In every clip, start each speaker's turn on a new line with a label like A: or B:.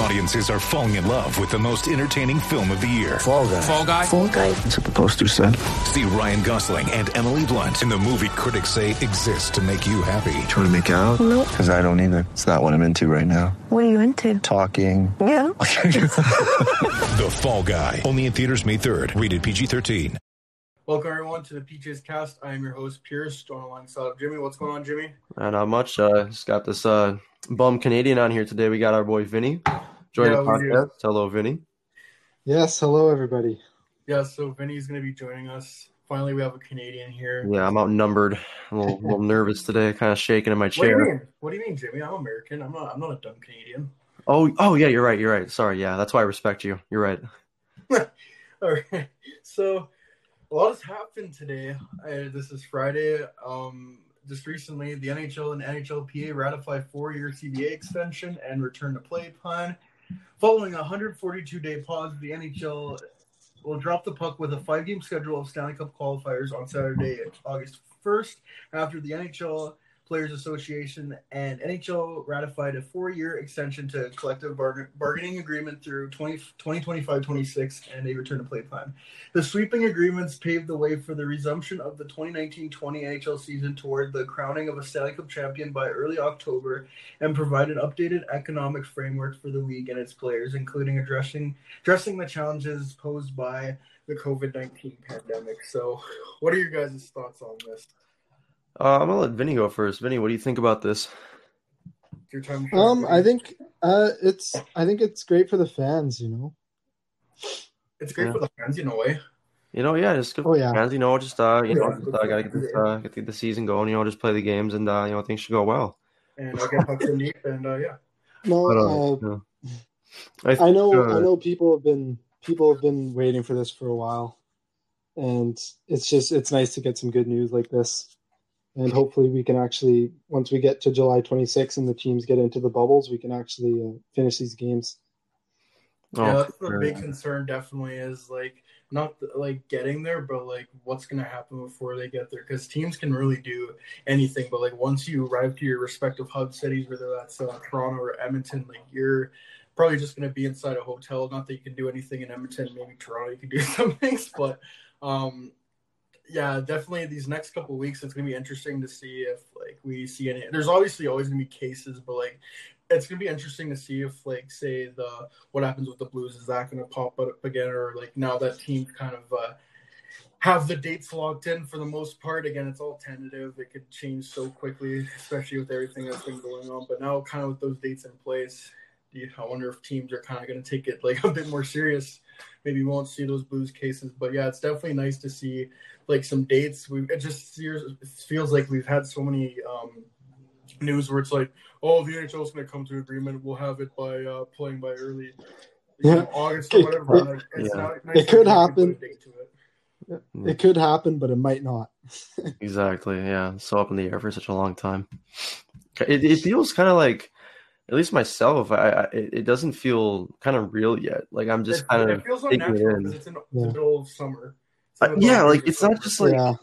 A: Audiences are falling in love with the most entertaining film of the year.
B: Fall guy.
A: Fall Guy.
B: Fall guy. That's what the poster said.
A: See Ryan Gosling and Emily Blunt in the movie critics say exists to make you happy.
B: Trying to make it out?
C: Nope.
B: Because I don't either. It's not what I'm into right now.
C: What are you into?
B: Talking.
C: Yeah.
A: The Fall Guy. Only in theaters May 3rd. Rated PG-13.
D: Welcome everyone to the Peaches Cast. I am your host Pierce, joined alongside of Jimmy. What's going on, Jimmy?
E: Uh, not much. Uh, just got this uh, bum Canadian on here today. We got our boy Vinny joining
D: Yeah,
E: the podcast. Hello, Vinny.
F: Yes, hello everybody.
D: Yeah, so Vinny's going to be joining us. Finally, we have a Canadian here.
E: Yeah, I'm outnumbered. I'm a little, little nervous today, kind of shaking in my chair.
D: What do you
E: chair.
D: mean? What do you mean, Jimmy? I'm American. I'm not. I'm not a dumb Canadian.
E: Oh, oh yeah, you're right. You're right. Sorry. Yeah, that's why I respect you. You're right.
D: All right. So, a lot has happened today. Uh, this is Friday. Um, just recently, the NHL and NHLPA ratified four-year CBA extension and return to play plan. Following a 142-day pause, the NHL will drop the puck with a five-game schedule of Stanley Cup qualifiers on Saturday, August 1st, after the NHL Players Association and NHL ratified a four-year extension to collective bargain, bargaining agreement through 20, 2025-26 and a return to play plan. The sweeping agreements paved the way for the resumption of the 2019-20 NHL season toward the crowning of a Stanley Cup champion by early October and provide an updated economic framework for the league and its players, including addressing addressing the challenges posed by the COVID-19 pandemic. So, what are your guys' thoughts on this?
E: Uh, I'm gonna let Vinny go first. Vinny, what do you think about this?
D: Your time.
F: Um, I think uh, it's I think it's great for the fans. You know.
D: it's great
E: Yeah.
D: for the fans in a way.
E: You know, yeah, just good
F: Oh, yeah.
E: fans. You know, just uh, you know,
D: Yeah.
E: just, uh, gotta get this, uh, get the season going. You know, just play the games, and uh, you know, things should go well.
D: And I'll get pucks in deep, and uh, yeah.
F: No,
E: But, uh,
F: uh,
E: yeah. I,
F: I know
E: uh,
F: I know people have been people have been waiting for this for a while, and it's just it's nice to get some good news like this, and hopefully we can actually once we get to July 26 and the teams get into the bubbles, we can actually uh, finish these games.
E: oh,
D: yeah, that's the big concern. Definitely is like not like getting there, but like what's gonna happen before they get there. Because teams can really do anything, but like once you arrive to your respective hub cities, whether that's uh, Toronto or Edmonton, like you're probably just gonna be inside a hotel. Not that you can do anything in Edmonton, maybe Toronto, you can do some things, but um, yeah, definitely these next couple weeks, it's gonna be interesting to see if like we see any. There's obviously always gonna be cases, but like it's gonna be interesting to see if like say the what happens with the Blues is that gonna pop up again or like now that teams kind of uh, have the dates locked in for the most part. Again, it's all tentative. It could change so quickly, especially with everything that's been going on. But now, kind of with those dates in place, you- I wonder if teams are kind of going to take it like a bit more serious. Maybe we won't see those Blues cases, but yeah, it's definitely nice to see like some dates. We it just feels, it feels like we've had so many um, news where it's like, oh, the NHL is going to come to agreement. We'll have it by uh, playing by early you know,
F: Yeah.
D: August or whatever.
F: It-
D: Like, it's
E: Yeah.
D: not- nice
F: It could
D: we can put
F: happen.
D: a date it.
F: It could happen, but it might not.
E: Exactly. Yeah. So up in the air for such a long time. It, it feels kind of like, at least myself, I, I it it doesn't feel kind of real yet. Like I'm just
D: It-
E: kind
D: it
E: of
D: feels
E: taking it
D: unnatural
E: in.
D: because it's in the
F: Yeah.
D: middle of summer.
E: Uh, yeah, like
D: of
E: it's not just like
F: yeah,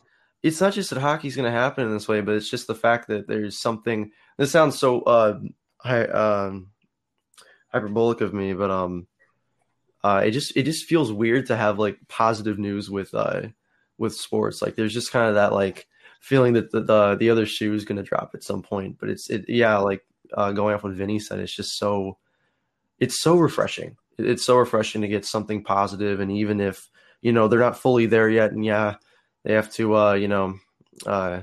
E: it's not just that hockey's going to happen in this way, but it's just the fact that there's something. This sounds so uh, hi, um, hyperbolic of me, but um, uh, it just it just feels weird to have like positive news with uh with sports. Like there's just kind of that like feeling that the the, the other shoe is going to drop at some point. But it's it yeah like uh, going off what Vinny said, it's just so it's so refreshing. It's so refreshing to get something positive, and even if you know they're not fully there yet, and yeah, they have to uh, you know uh,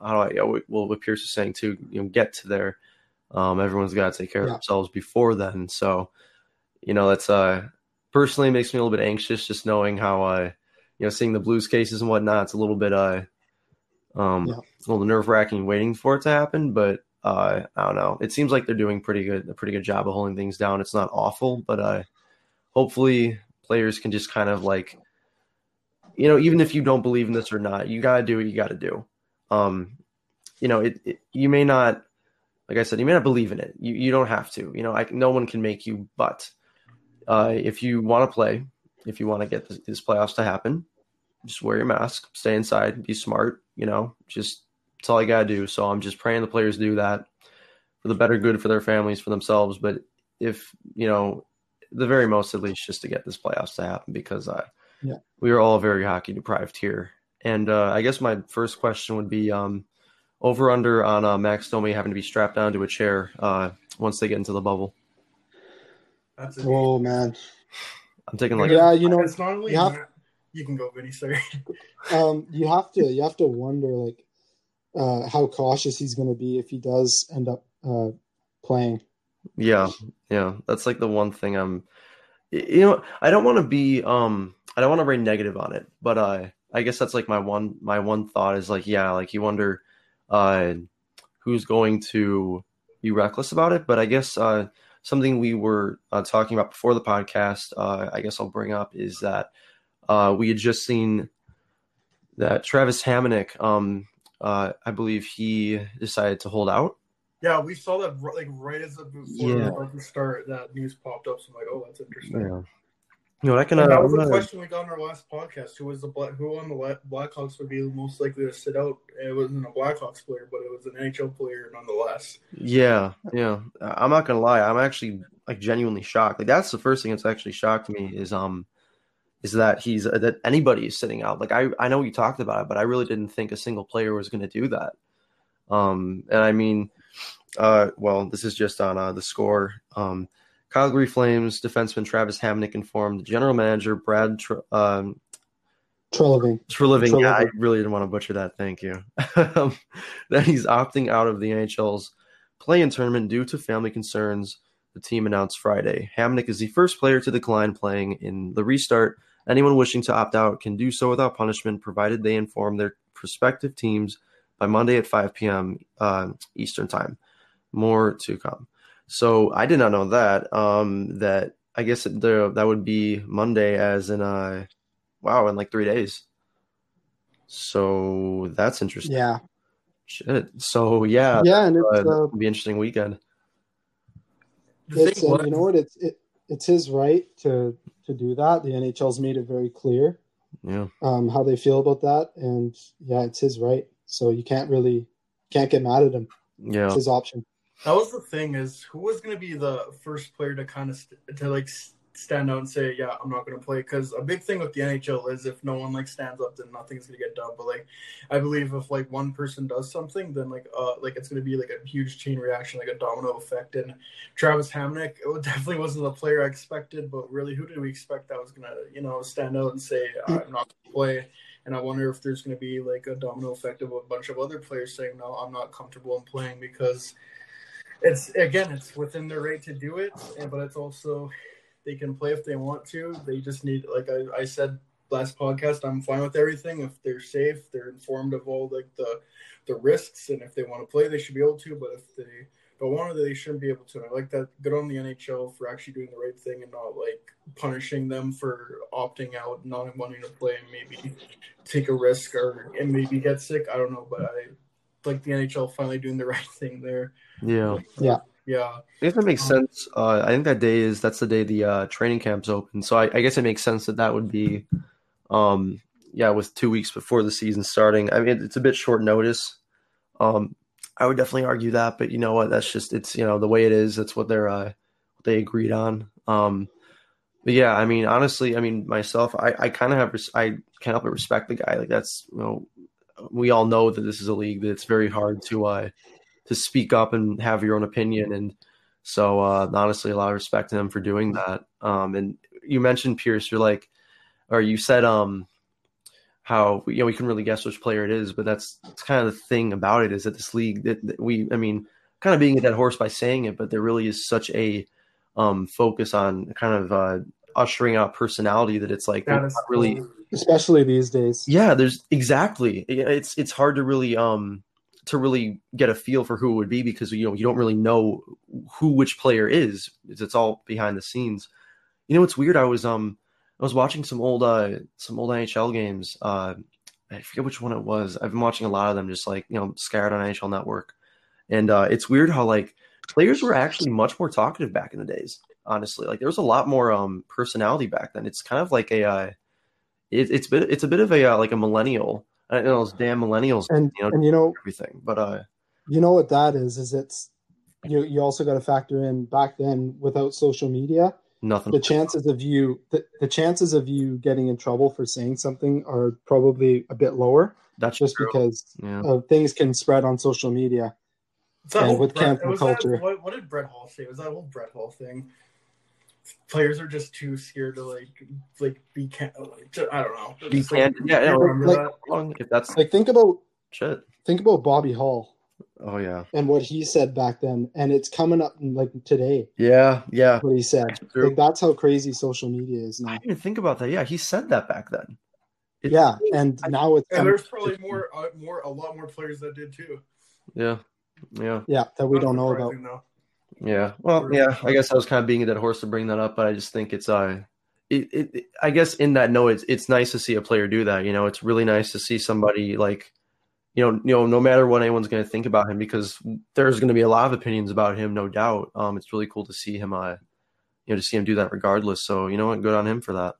E: how do I well what Pierce is saying too, you know, get to there. Um, everyone's got to take care of themselves before then. So, you know, that's uh personally makes me a little bit anxious just knowing how uh you know, seeing the Blues cases and whatnot, it's a little bit uh, um,
F: Yeah.
E: a little nerve wracking waiting for it to happen. But uh, I don't know. It seems like they're doing pretty good, a pretty good job of holding things down. It's not awful, but uh, hopefully players can just kind of like, you know, even if you don't believe in this or not, you gotta do what you gotta do. Um, you know, it, it you may not, like I said, you may not believe in it. You you don't have to. You know, I, no one can make you. But uh, if you want to play, if you want to get this, this playoffs to happen, just wear your mask, stay inside, be smart. You know, just that's all I gotta do. So I'm just praying the players do that for the better good for their families, for themselves. But if you know, the very most at least, just to get this playoffs to happen because uh,
F: Yeah.
E: we are all very hockey deprived here. And uh, I guess my first question would be um, over under on uh, Max Domi having to be strapped down to a chair uh, once they get into the bubble.
D: That's it.
F: Oh man,
E: I'm taking like
F: Yeah, you know,
D: it's not only
F: you have-
D: that- you can go, Vinny. Sorry.
F: um, you have to you have to wonder like uh, how cautious he's going to be if he does end up uh, playing.
E: Yeah, yeah, that's like the one thing I'm. You know, I don't want to be. Um, I don't want to rain negative on it, but uh, I guess that's like my one. My one thought is like, yeah, like you wonder, uh, who's going to be reckless about it. But I guess uh, something we were uh, talking about before the podcast. Uh, I guess I'll bring up is that uh, we had just seen that Travis Hamonic. Um, uh, I believe he decided to hold out.
D: Yeah, we saw that like right as the before
E: Yeah.
D: to start. That news popped up. So I'm like, oh, that's interesting.
E: Yeah. You know, I can.
D: And
E: Uh,
D: that was the question we got in our last podcast. Who was the black? Who on the Blackhawks would be most likely to sit out? It wasn't a Blackhawks player, but it was an NHL player nonetheless.
E: Yeah, yeah. I'm not gonna lie. I'm actually like genuinely shocked. Like that's the first thing that's actually shocked me is um is that he's uh, that anybody is sitting out. Like I I know you talked about it, but I really didn't think a single player was going to do that. Um, and I mean, uh, well, this is just on uh, the score. Um, Calgary Flames defenseman Travis Hamonic informed general manager Brad Tr- um,
F: Treliving.
E: for living, yeah, I really didn't want to butcher that. Thank you. um, that he's opting out of the NHL's play-in tournament due to family concerns. The team announced Friday. Hamonic is the first player to decline playing in the restart. Anyone wishing to opt out can do so without punishment, provided they inform their prospective teams by Monday at 5 p.m. Uh, Eastern Time. More to come. So I did not know that. Um, that I guess the, that would be Monday, as in uh, wow, in like three days. So that's interesting.
F: Yeah,
E: Shit. So yeah,
F: yeah, and
E: uh,
F: it's uh,
E: it'll be an interesting weekend.
F: It's
D: thing
F: uh, you know what it's it, it's his right to to do that. The NHL's made it very clear
E: Yeah,
F: um, how they feel about that, and yeah, it's his right. So you can't really can't get mad at him.
E: yeah,
F: It's his option.
D: that was the thing is who was going to be the first player to kind of st- to like s- stand out and say, yeah, I'm not going to play. Because a big thing with the NHL is if no one like stands up, then nothing's going to get done. But like, I believe if like one person does something, then like uh like it's going to be like a huge chain reaction, like a domino effect. And Travis Hamonic, it definitely wasn't the player I expected. But really, who did we expect that was going to you know stand out and say, I'm not going to play? And I wonder if there's going to be like a domino effect of a bunch of other players saying, no, I'm not comfortable in playing because it's again, it's within their right to do it, but it's also they can play if they want to. They just need, like I, I said last podcast, I'm fine with everything if they're safe, they're informed of all like the the risks, and if they want to play, they should be able to. But if they don't want to, they shouldn't be able to. And I like that. Good on the NHL for actually doing the right thing and not like punishing them for opting out, not wanting to play, and maybe take a risk or and maybe get sick. I don't know, but I like the NHL finally doing the right thing there.
E: yeah.
F: Yeah.
D: Yeah.
E: I guess that makes sense. Uh, I think that day is that's the day the uh, training camps open. So I, I guess it makes sense that that would be, um, yeah, with two weeks before the season starting. I mean, it's a bit short notice. Um, I would definitely argue that, but you know what? That's just it's you know the way it is. That's what they're uh, what they agreed on. Um, but yeah, I mean, honestly, I mean myself, I, I kind of have res- I can't help but respect the guy. Like that's you know, we all know that this is a league that it's very hard to uh to speak up and have your own opinion and so uh honestly a lot of respect to him for doing that um and you mentioned pierce you're like or you said um how you know we couldn't really guess which player it is but that's, that's kind of the thing about it is that this league that, that we i mean kind of being a dead horse by saying it but there really is such a um focus on kind of uh ushering out personality that it's like
D: That
E: there's
D: is
E: not really
F: especially these days.
E: Yeah, there's exactly. It's it's hard to really um to really get a feel for who it would be because you know you don't really know who which player is. It's all behind the scenes. You know, it's weird. I was um I was watching some old uh some old NHL games. Uh, I forget which one it was. I've been watching a lot of them, just like you know, scattered on NHL Network, and uh, it's weird how like players were actually much more talkative back in the days. Honestly, like there was a lot more um personality back then. It's kind of like a uh, it, it's bit it's a bit of a uh, like a millennial. I know those damn millennials,
F: And
E: you know,
F: and you know
E: everything. But uh,
F: you know what that is is it's you you also got to factor in back then without social media
E: nothing.
F: the chances of you the, the chances of you getting in trouble for saying something are probably a bit lower
E: That's
F: just
E: true.
F: because
E: Yeah.
F: uh, things can spread on social media
D: It's that
F: And with
D: Brett-
F: cancel
D: was that-
F: culture.
D: what, what did Brett Hull say? Was that whole Brett Hull thing? Players are just too scared to like like be can- like, ju- I don't know.
E: Be
D: Just, like.
E: Yeah, yeah,
D: remember
F: like-
D: that?
E: If that's
F: like think about
E: shit.
F: think about bobby hull
E: Oh yeah,
F: and what he said back then and it's coming up like today
E: yeah, yeah.
F: what he said
E: True.
F: like that's how crazy social media is
E: I didn't even think about that. Yeah, he said that back then. It-
F: yeah and now it's
D: And there's probably more, uh, more, a lot more players that did too.
E: Yeah, yeah.
F: yeah that we
D: Not
F: don't know about
D: surprising, though.
E: Yeah. Well, yeah. I guess I was kind of being a dead horse to bring that up, but I just think it's uh, it, it, it- I guess in that note, it's it's nice to see a player do that. You know, it's really nice to see somebody like, you know, you know, no matter what anyone's going to think about him, because there's going to be a lot of opinions about him, no doubt. Um, it's really cool to see him, uh, you know, to see him do that regardless. So you know what, good on him for that.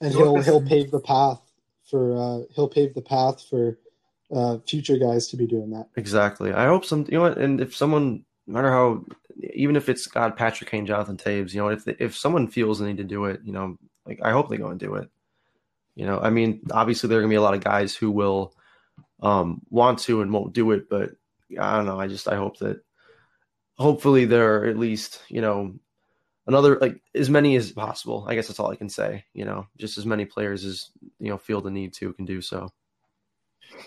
F: and he'll he'll pave the path for uh he'll pave the path for uh future guys to be doing that
E: Exactly. I hope some, you know what, and if someone, no matter how, even if it's God, Patrick Kane, Jonathan Toews, you know, if if someone feels the need to do it, you know, like I hope they go and do it. You know, I mean, obviously there are gonna be a lot of guys who will um want to and won't do it, but I don't know. I just I hope that hopefully there are at least you know another like as many as possible. I guess that's all I can say. You know, just as many players as you know feel the need to can do so.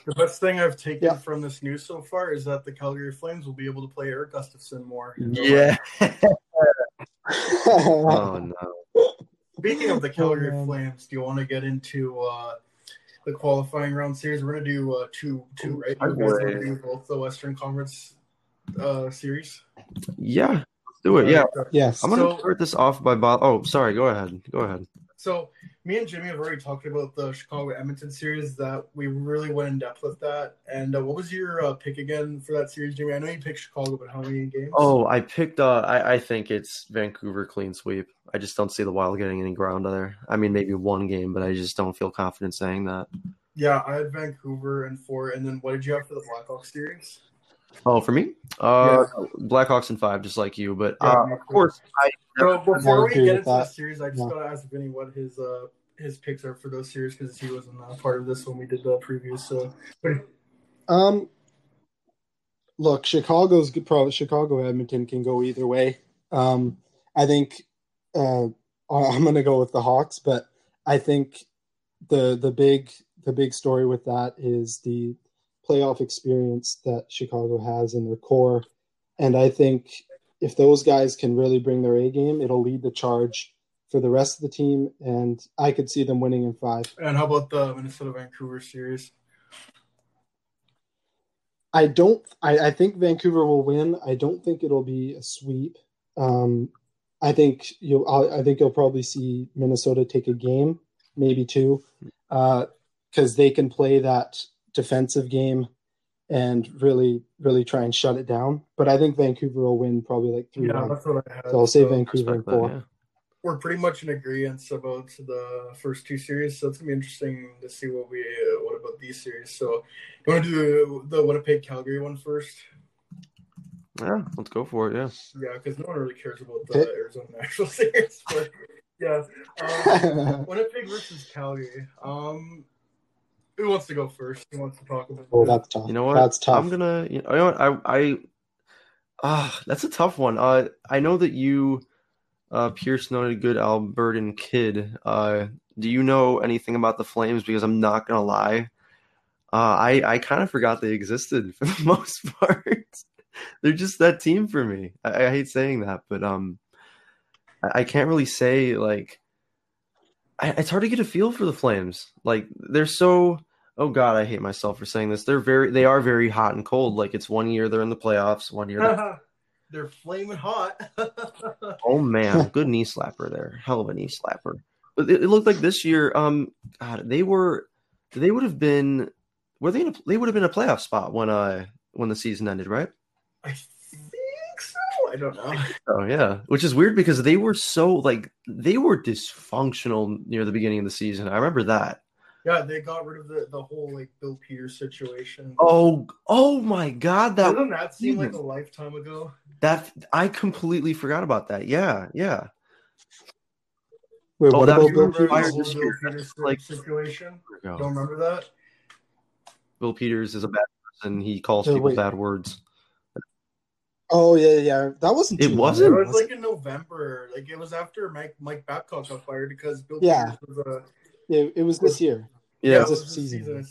D: The best thing I've taken
F: Yeah.
D: from this news so far is that the Calgary Flames will be able to play Erik Gustafsson more.
E: Yeah. oh no.
D: Speaking of the Calgary
F: man.
D: Flames, do you want to get into uh, the qualifying round series? We're gonna do uh, two, two, right? You guys want to do both the Western Conference uh, series?
E: Yeah, let's do it. Yeah,
F: yes
E: I'm gonna
D: So-
E: start this off by Bob. Oh, sorry. Go ahead. Go ahead.
D: So me and Jimmy have already talked about the Chicago Edmonton series. That we really went in depth with that. And uh, what was your uh, pick again for that series, Jimmy? I know you picked Chicago, but how many games?
E: Oh, I picked. Uh, I I think it's Vancouver clean sweep. I just don't see the Wild getting any ground there. I mean, maybe one game, but I just don't feel confident saying that.
D: yeah, I had Vancouver and four. And then what did you have for the Blackhawks series?
E: Oh, for me, uh, Blackhawks in five, just like you. But uh,
D: me
E: of course, I
D: So before we get
F: with
D: into the
F: that.
D: series, I just
F: Yeah.
D: gotta ask Vinny what his uh his picks are for those series because he wasn't uh, part of this when we did the previews. So
F: Um, look, Chicago's good- probably Chicago Edmonton can go either way. Um, I think uh, I'm going to go with the Hawks, but I think the the big the big story with that is the playoff experience that Chicago has in their core, and I think if those guys can really bring their A game, it'll lead the charge for the rest of the team, and I could see them winning in five.
D: and how about the Minnesota Vancouver series?
F: I don't. I, I think Vancouver will win. I don't think it'll be a sweep. Um, I think you'll. I, I think you'll probably see Minnesota take a game, maybe two, because they can play that defensive game and really, really try and shut it down. But I think Vancouver will win probably like three.
D: Yeah, that's what I had.
F: So I'll say
D: So
F: Vancouver in
E: respect that,
F: four.
E: yeah.
D: We're pretty much in agreement about the first two series, so it's gonna be interesting to see what we uh, what about these series. So you want to do the Winnipeg Calgary one first?
E: Yeah, let's go for it. Yeah.
D: Yeah, because no one really cares about the
F: Okay.
D: Arizona National series. But yeah, um, Winnipeg versus Calgary. Um, who wants to go first? Who wants to talk about?
F: oh,
D: it?
F: that's tough.
E: You know what?
F: That's tough.
E: I'm gonna. You know what? I I ah, that's a tough one. Uh, I know that you, uh, Pierce noted a good Albertan kid. Uh, do you know anything about the Flames? Because I'm not gonna lie, uh, I I kind of forgot they existed for the most part. They're just that team for me. I, I hate saying that, but um, I, I can't really say like. I, it's hard to get a feel for the Flames. Like they're so. Oh God, I hate myself for saying this. They're very, they are very hot and cold. Like it's one year they're in the playoffs, one year. They're,
D: They're flaming hot.
E: oh man, good knee slapper there. Hell of a knee slapper. But it, it looked like this year, um, God, they were, they would have been, were they? In a, they would have been a playoff spot when, uh, when the season ended, right?
D: I think so. I don't know.
E: Oh yeah, which is weird because they were so like they were dysfunctional near the beginning of the season. I remember that.
D: Yeah, they got rid of the, the whole like Bill Peters situation.
E: Oh, oh my God, that
D: Doesn't that seem like a lifetime ago?
E: that I completely forgot about that. Yeah, yeah.
F: Wait,
E: Oh,
F: what
E: that-
F: about
E: you
F: Bill
E: remember
F: Peters?
D: Bill Peters
E: like-
D: situation?
E: Bill
D: Don't remember that?
E: Bill Peters is a bad person. He calls
F: Yeah,
E: people
F: wait.
E: bad words.
F: Oh yeah, yeah. That wasn't.
E: It wasn't?
D: It was
F: was
D: like in November. Like it was after Mike Mike Babcock got fired because Bill
F: Yeah.
D: Peters was a
F: it? it was this year.
E: Yeah,
D: it
F: this
D: was
F: season.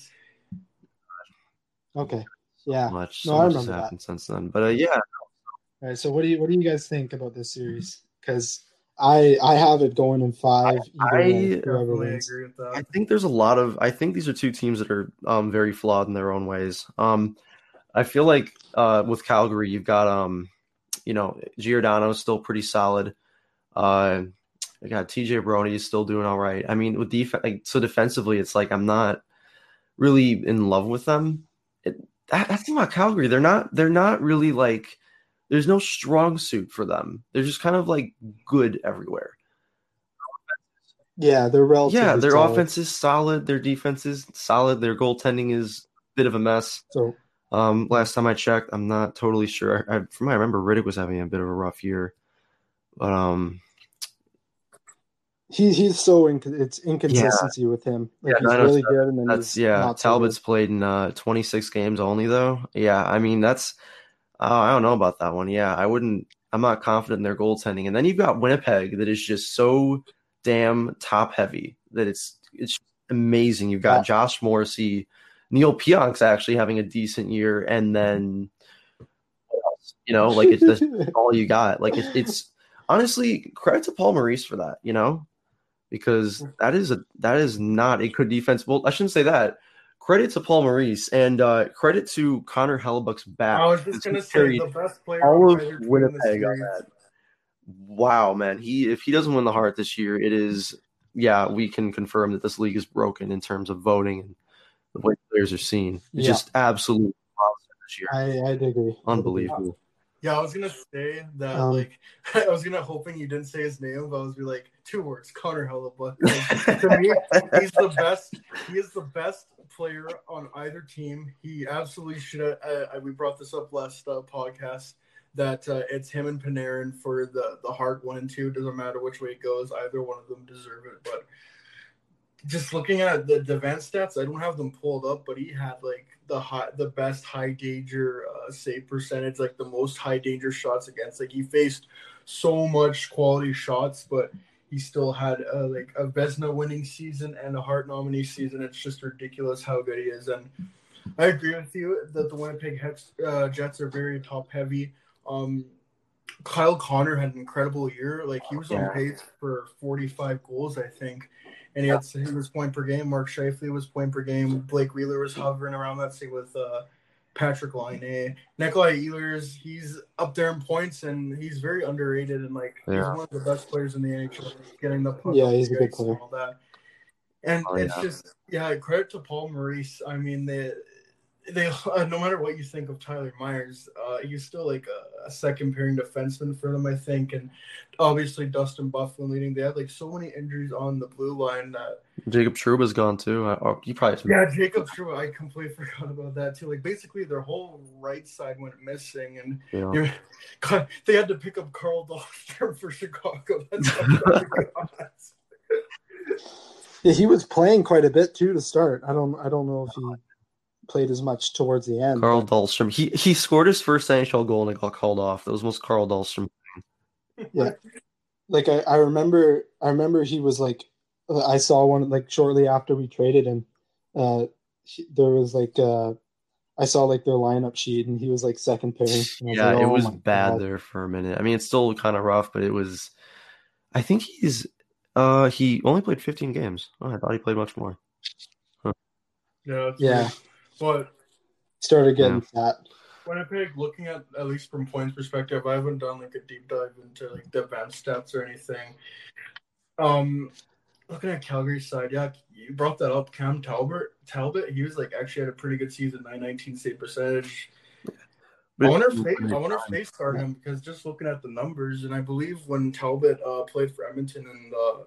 F: Okay. Yeah.
E: much.
F: No,
E: So
F: I
E: much has
F: remember that.
E: happened since then. But uh, yeah,
F: All right. So what do you what do you guys think about this series? Because I I have it going in five. either
E: I
F: way, whoever
D: Definitely
F: wins.
D: agree with
E: I think there's a lot of. I think these are two teams that are um, very flawed in their own ways. Um, I feel like uh, with Calgary, you've got um, you know, Giordano's still pretty solid. Uh, I got TJ Brodie is still doing all right. I mean, with defense, like, so defensively, it's like I'm not really in love with them. It, that, that's the thing about Calgary. They're not. They're not really like. There's no strong suit for them. They're just kind of like good everywhere.
F: Yeah, they're relatively.
E: Yeah, their
F: solid.
E: offense is solid. Their defense is solid. Their goaltending is a bit of a mess.
F: So
E: Um, last time I checked, I'm not totally sure. I, from what I remember, Rittich was having a bit of a rough year, but um,
F: he he's so inc- it's inconsistency with him. Like
E: Yeah,
F: he's really good, and then
E: that's yeah.
F: Not so
E: Talbot's played in uh 26 games only though. Yeah, I mean that's uh, I don't know about that one. Yeah, I wouldn't. I'm not confident in their goaltending. And then you've got Winnipeg that is just so damn top heavy that it's it's amazing. You've got
F: Yeah.
E: Josh Morrissey, Neal Pionk's actually having a decent year, and then you know, like it's just all you got. Like it, it's honestly credit to Paul Maurice for that, you know, because that is a that is not a good defense. Well, I shouldn't say that. Credit to Paul Maurice and uh, credit to Connor Hellebuyck's back.
D: I was just gonna say the best player
E: all of
D: either team in this
E: Winnipeg on that. Wow, man. He if he doesn't win the Hart this year, it is yeah, we can confirm that this league is broken in terms of voting and the way players are seen. It's
F: Yeah.
E: just absolutely monster this year.
F: I I agree.
E: Unbelievable.
D: Yeah, I was gonna say that.
F: Um,
D: like, I was gonna hoping you didn't say his name, but I was be like, two words, Connor Hellebuyck. Like, to me, he's the best. He is the best player on either team. He absolutely should. have uh, we brought this up last uh, podcast that uh, it's him and Panarin for the the Hart one and two. Doesn't matter which way it goes, either one of them deserve it. But just looking at the, the advanced stats, I don't have them pulled up, but he had like the high, the best high danger uh, save percentage, like the most high danger shots against. Like he faced so much quality shots, but he still had uh, like a Vezina winning season and a Hart nominee season. It's just ridiculous how good he is, and I agree with you that the Winnipeg Hex, uh, Jets are very top heavy. Um, Kyle Connor had an incredible year. Like he was
E: Yeah.
D: on pace for 45 goals, I think. And he had he was point per game. Mark Scheifele was point per game. Blake Wheeler was hovering around that same with uh, Patrik Laine. Nikolai Ehlers, he's up there in points and he's very underrated and like he's one of the best players in the NHL, getting the puck
F: Yeah, he's a good
D: ice and
F: player.
D: all that. And
E: Oh,
D: it's
E: yeah.
D: just yeah, credit to Paul Maurice. I mean, they they uh, no matter what you think of Tyler Myers, uh, he's still like a, a second pairing defenseman for them, I think. And obviously Dustin Byfuglien leading. They had like so many injuries on the blue line that
E: Jacob Trouba's gone too. I, oh, you probably
D: yeah, Jacob True. I completely forgot about that too. Like basically their whole right side went missing, and
E: Yeah.
D: God, they had to pick up Carl Dahlstrom for Chicago. That's how bad it was.
F: Yeah, he was playing quite a bit too to start. I don't I don't know if he played as much towards the end.
E: Carl
F: but-
E: Dahlstrom. He he scored his first NHL goal and it got called off. That was most Carl Dahlstrom. Yeah.
F: Like I, I remember I remember he was like I saw one like shortly after we traded him. Uh, he- there was like uh, I saw like their lineup sheet and he was like second pairing. And I was
E: Yeah,
F: like,
E: it
F: "Oh
E: was bad
F: God."
E: there for a minute. I mean, it's still kind of rough, but it was. I think he's. Uh, he only played 15 games. Oh, I thought he played much more.
D: Yeah, it's
F: Yeah.
D: weird. But
F: Started getting fat.
D: Winnipeg, looking at at least from points perspective, I haven't done like a deep dive into like the advanced stats or anything. Um, looking at Calgary's side, yeah, you brought that up. Cam Talbot, Talbot, he was like actually had a pretty good season, 919 save percentage. I wonder if they, I wonder if they start him because just looking at the numbers, and I believe when Talbot uh, played for Edmonton in the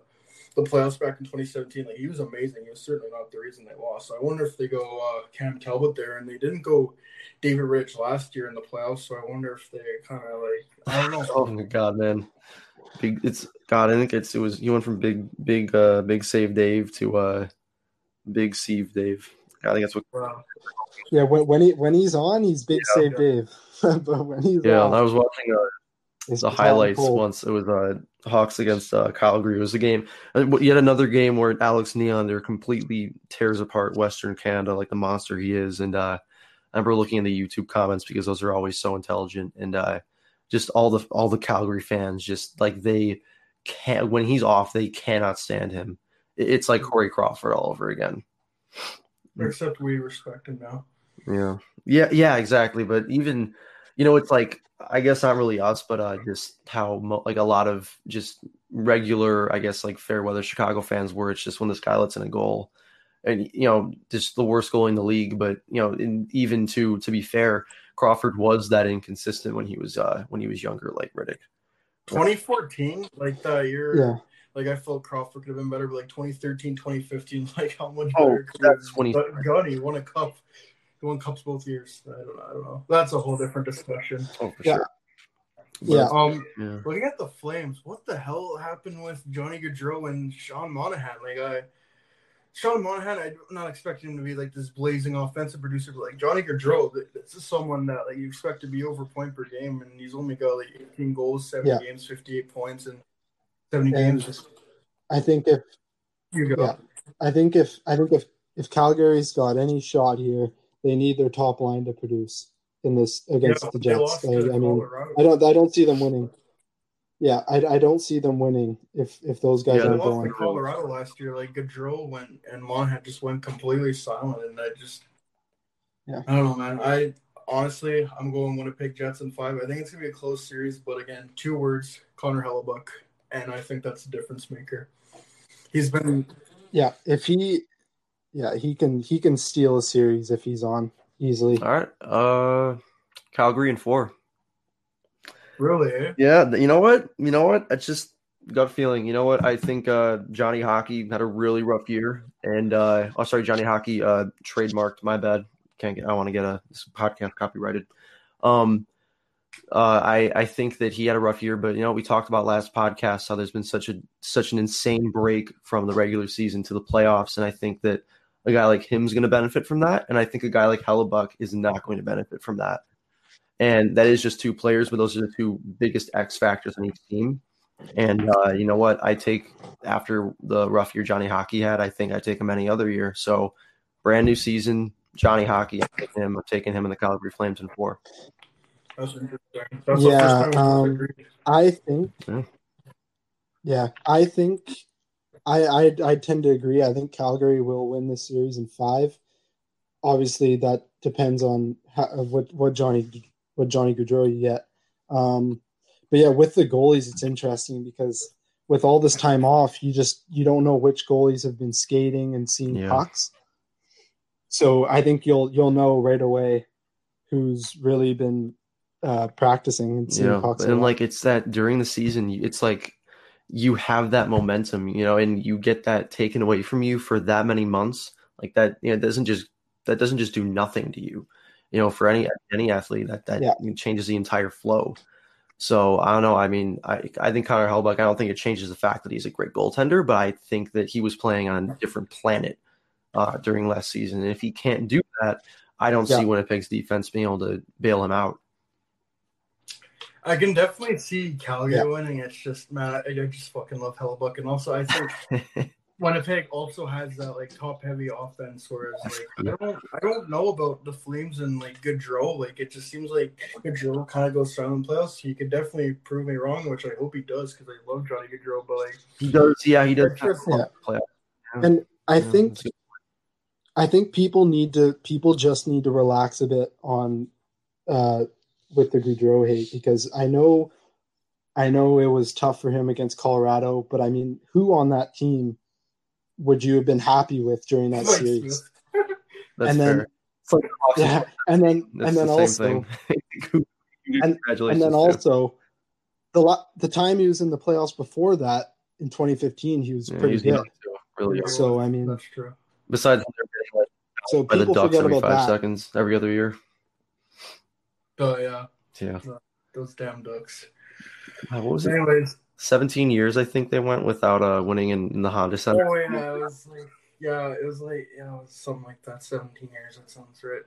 D: the playoffs back in 2017, like he was amazing. He was certainly not the reason they lost. So I wonder if they go uh, Cam Talbot there, and they didn't go David Rittich last year in the playoffs. So I wonder if they kind of like I don't know.
E: Oh my god, man! Big, it's God. I think it's it was he went from big, big, uh, big save Dave to uh, big save Dave. I think that's what.
D: Wow.
F: Yeah, when, when he when he's on, he's big
E: Yeah.
F: save Dave. but when he's
E: Yeah,
F: off,
E: I was watching uh,
F: it's
E: the highlights
F: cold.
E: once. It was uh, Hawks against uh, Calgary. It was a game, uh, yet another game where Alex Nylander completely tears apart Western Canada like the monster he is. And uh, I remember looking in the YouTube comments because those are always so intelligent, and uh, just all the all the Calgary fans just like they can't when he's off, they cannot stand him. It's like Corey Crawford all over again.
D: Except we respect him now.
E: Yeah. Yeah, yeah, exactly. But even, you know, it's like I guess not really us, but uh, just how mo- like a lot of just regular, I guess, like fair weather Chicago fans were. It's just when this guy lets in a goal, and you know, just the worst goal in the league. But you know, in, even to to be fair, Crawford was that inconsistent when he was uh when he was younger, like Rittich.
D: 2014, like that year,
F: Yeah,
D: like I felt Crawford could have been better, but like 2013, 2015, like how much
E: Oh,
D: better could
E: that's
D: have-
E: 20
D: But Gunny won a cup. He won cups both years. I don't know. I don't know. That's a whole different discussion.
E: Oh, for
F: Yeah.
E: sure.
F: yeah.
D: Um,
E: Yeah.
D: looking at the Flames, what the hell happened with Johnny Gaudreau and Sean Monahan? Like I, Sean Monahan, I'm not expecting him to be like this blazing offensive producer, but like Johnny Gaudreau, th- this is someone that like you expect to be over point per game, and he's only got like 18 goals, seven
F: Yeah.
D: games, 58 points, and 70
F: And-
D: games.
F: I think if
D: You go.
F: Yeah. I think if I think if if Calgary's got any shot here, they need their top line to produce in this against
D: Yeah,
F: the Jets. I, I mean,
D: Colorado.
F: I don't I don't see them winning. Yeah, I, I don't see them winning if if those guys
E: Yeah,
D: They
F: aren't
D: lost
F: going.
D: to Colorado last year. Like Gaudreau went and Monahan just went completely silent, and I just,
F: Yeah.
D: I don't know, man. I honestly, I'm going Winnipeg Jets in five. I think it's gonna be a close series, but again, two words: Connor Hellebuyck, and I think that's a difference maker. He's been
F: Yeah, if he, yeah, he can he can steal a series if he's on easily.
E: All right. Uh, Calgary in four.
D: really, eh?
E: Yeah, you know what? You know what? It's just gut feeling. You know what? I think uh, Johnny Hockey had a really rough year, and uh, oh, sorry, Johnny Hockey uh, trademarked. My bad. Can't get. I want to get a this podcast copyrighted. Um, uh, I I think that he had a rough year, but you know we talked about last podcast how there's been such a such an insane break from the regular season to the playoffs, and I think that a guy like him is going to benefit from that, and I think a guy like Hellebuyck is not going to benefit from that. And that is just two players, but those are the two biggest X factors on each team. And uh, you know what? I take after the rough year Johnny Hockey had, I think I take him any other year. So brand new season, Johnny Hockey. I'm taking him. I'm taking him in the Calgary Flames in four.
D: That's interesting. That's
F: Yeah,
D: the first time
F: um. I think.
E: Yeah.
F: Yeah, I think I, I I tend to agree. I think Calgary will win this series in five. Obviously, that depends on how, what what Johnny what Johnny Gaudreau you get. Um, but yeah, with the goalies, it's interesting because with all this time off, you just you don't know which goalies have been skating and seeing
E: Yeah.
F: pucks. So I think you'll you'll know right away who's really been uh, practicing and seeing
E: Yeah,
F: pucks.
E: and like it's that during the season, it's like you have that momentum, you know, and you get that taken away from you for that many months. Like that, you know, it doesn't just that doesn't just do nothing to you, you know. For any any athlete, that that
F: Yeah.
E: changes the entire flow. So I don't know. I mean, I I think Connor Hellebuyck. I don't think it changes the fact that he's a great goaltender, but I think that he was playing on a different planet uh, during last season. And if he can't do that, I don't
F: Yeah.
E: see Winnipeg's defense being able to bail him out.
D: I can definitely see Calgary
F: Yeah.
D: winning. It's just man, I, I just fucking love Hellebuyck, and also I think Winnipeg also has that like top heavy offense, whereas like I don't I don't know about the Flames and like Gaudreau. Like it just seems like Gaudreau kind of goes silent playoffs. He could definitely prove me wrong, which I hope he does because I love Johnny Gaudreau. But like
E: He does, yeah, he does.
F: Yeah.
E: Play.
F: And I
E: Yeah,
F: think. I think people need to people just need to relax a bit on uh with the Gaudreau hate because I know I know it was tough for him against Colorado, but I mean, who on that team would you have been happy with during that series?
E: That's
F: and then-
E: fair. Like
F: Yeah, and then
E: That's
F: and then
E: the
F: also and, and then
E: too.
F: also the la- the time he was in the playoffs before that in 2015, he was
E: Yeah,
F: pretty
E: he's
F: good.
E: young, really. young.
F: So I mean,
D: That's true.
E: Besides, like
F: so
E: by the
F: people
E: Ducks
F: forget
E: every
F: about
E: five
F: that.
E: seconds every other year.
D: But yeah,
E: Yeah.
D: those damn Ducks.
E: Uh, What was it?
D: Anyways,
E: 17 years, I think they went without uh, winning in, in the Honda Center.
D: oh yeah, it was like yeah, it was like yeah, it was something like that. Seventeen years. That sounds right.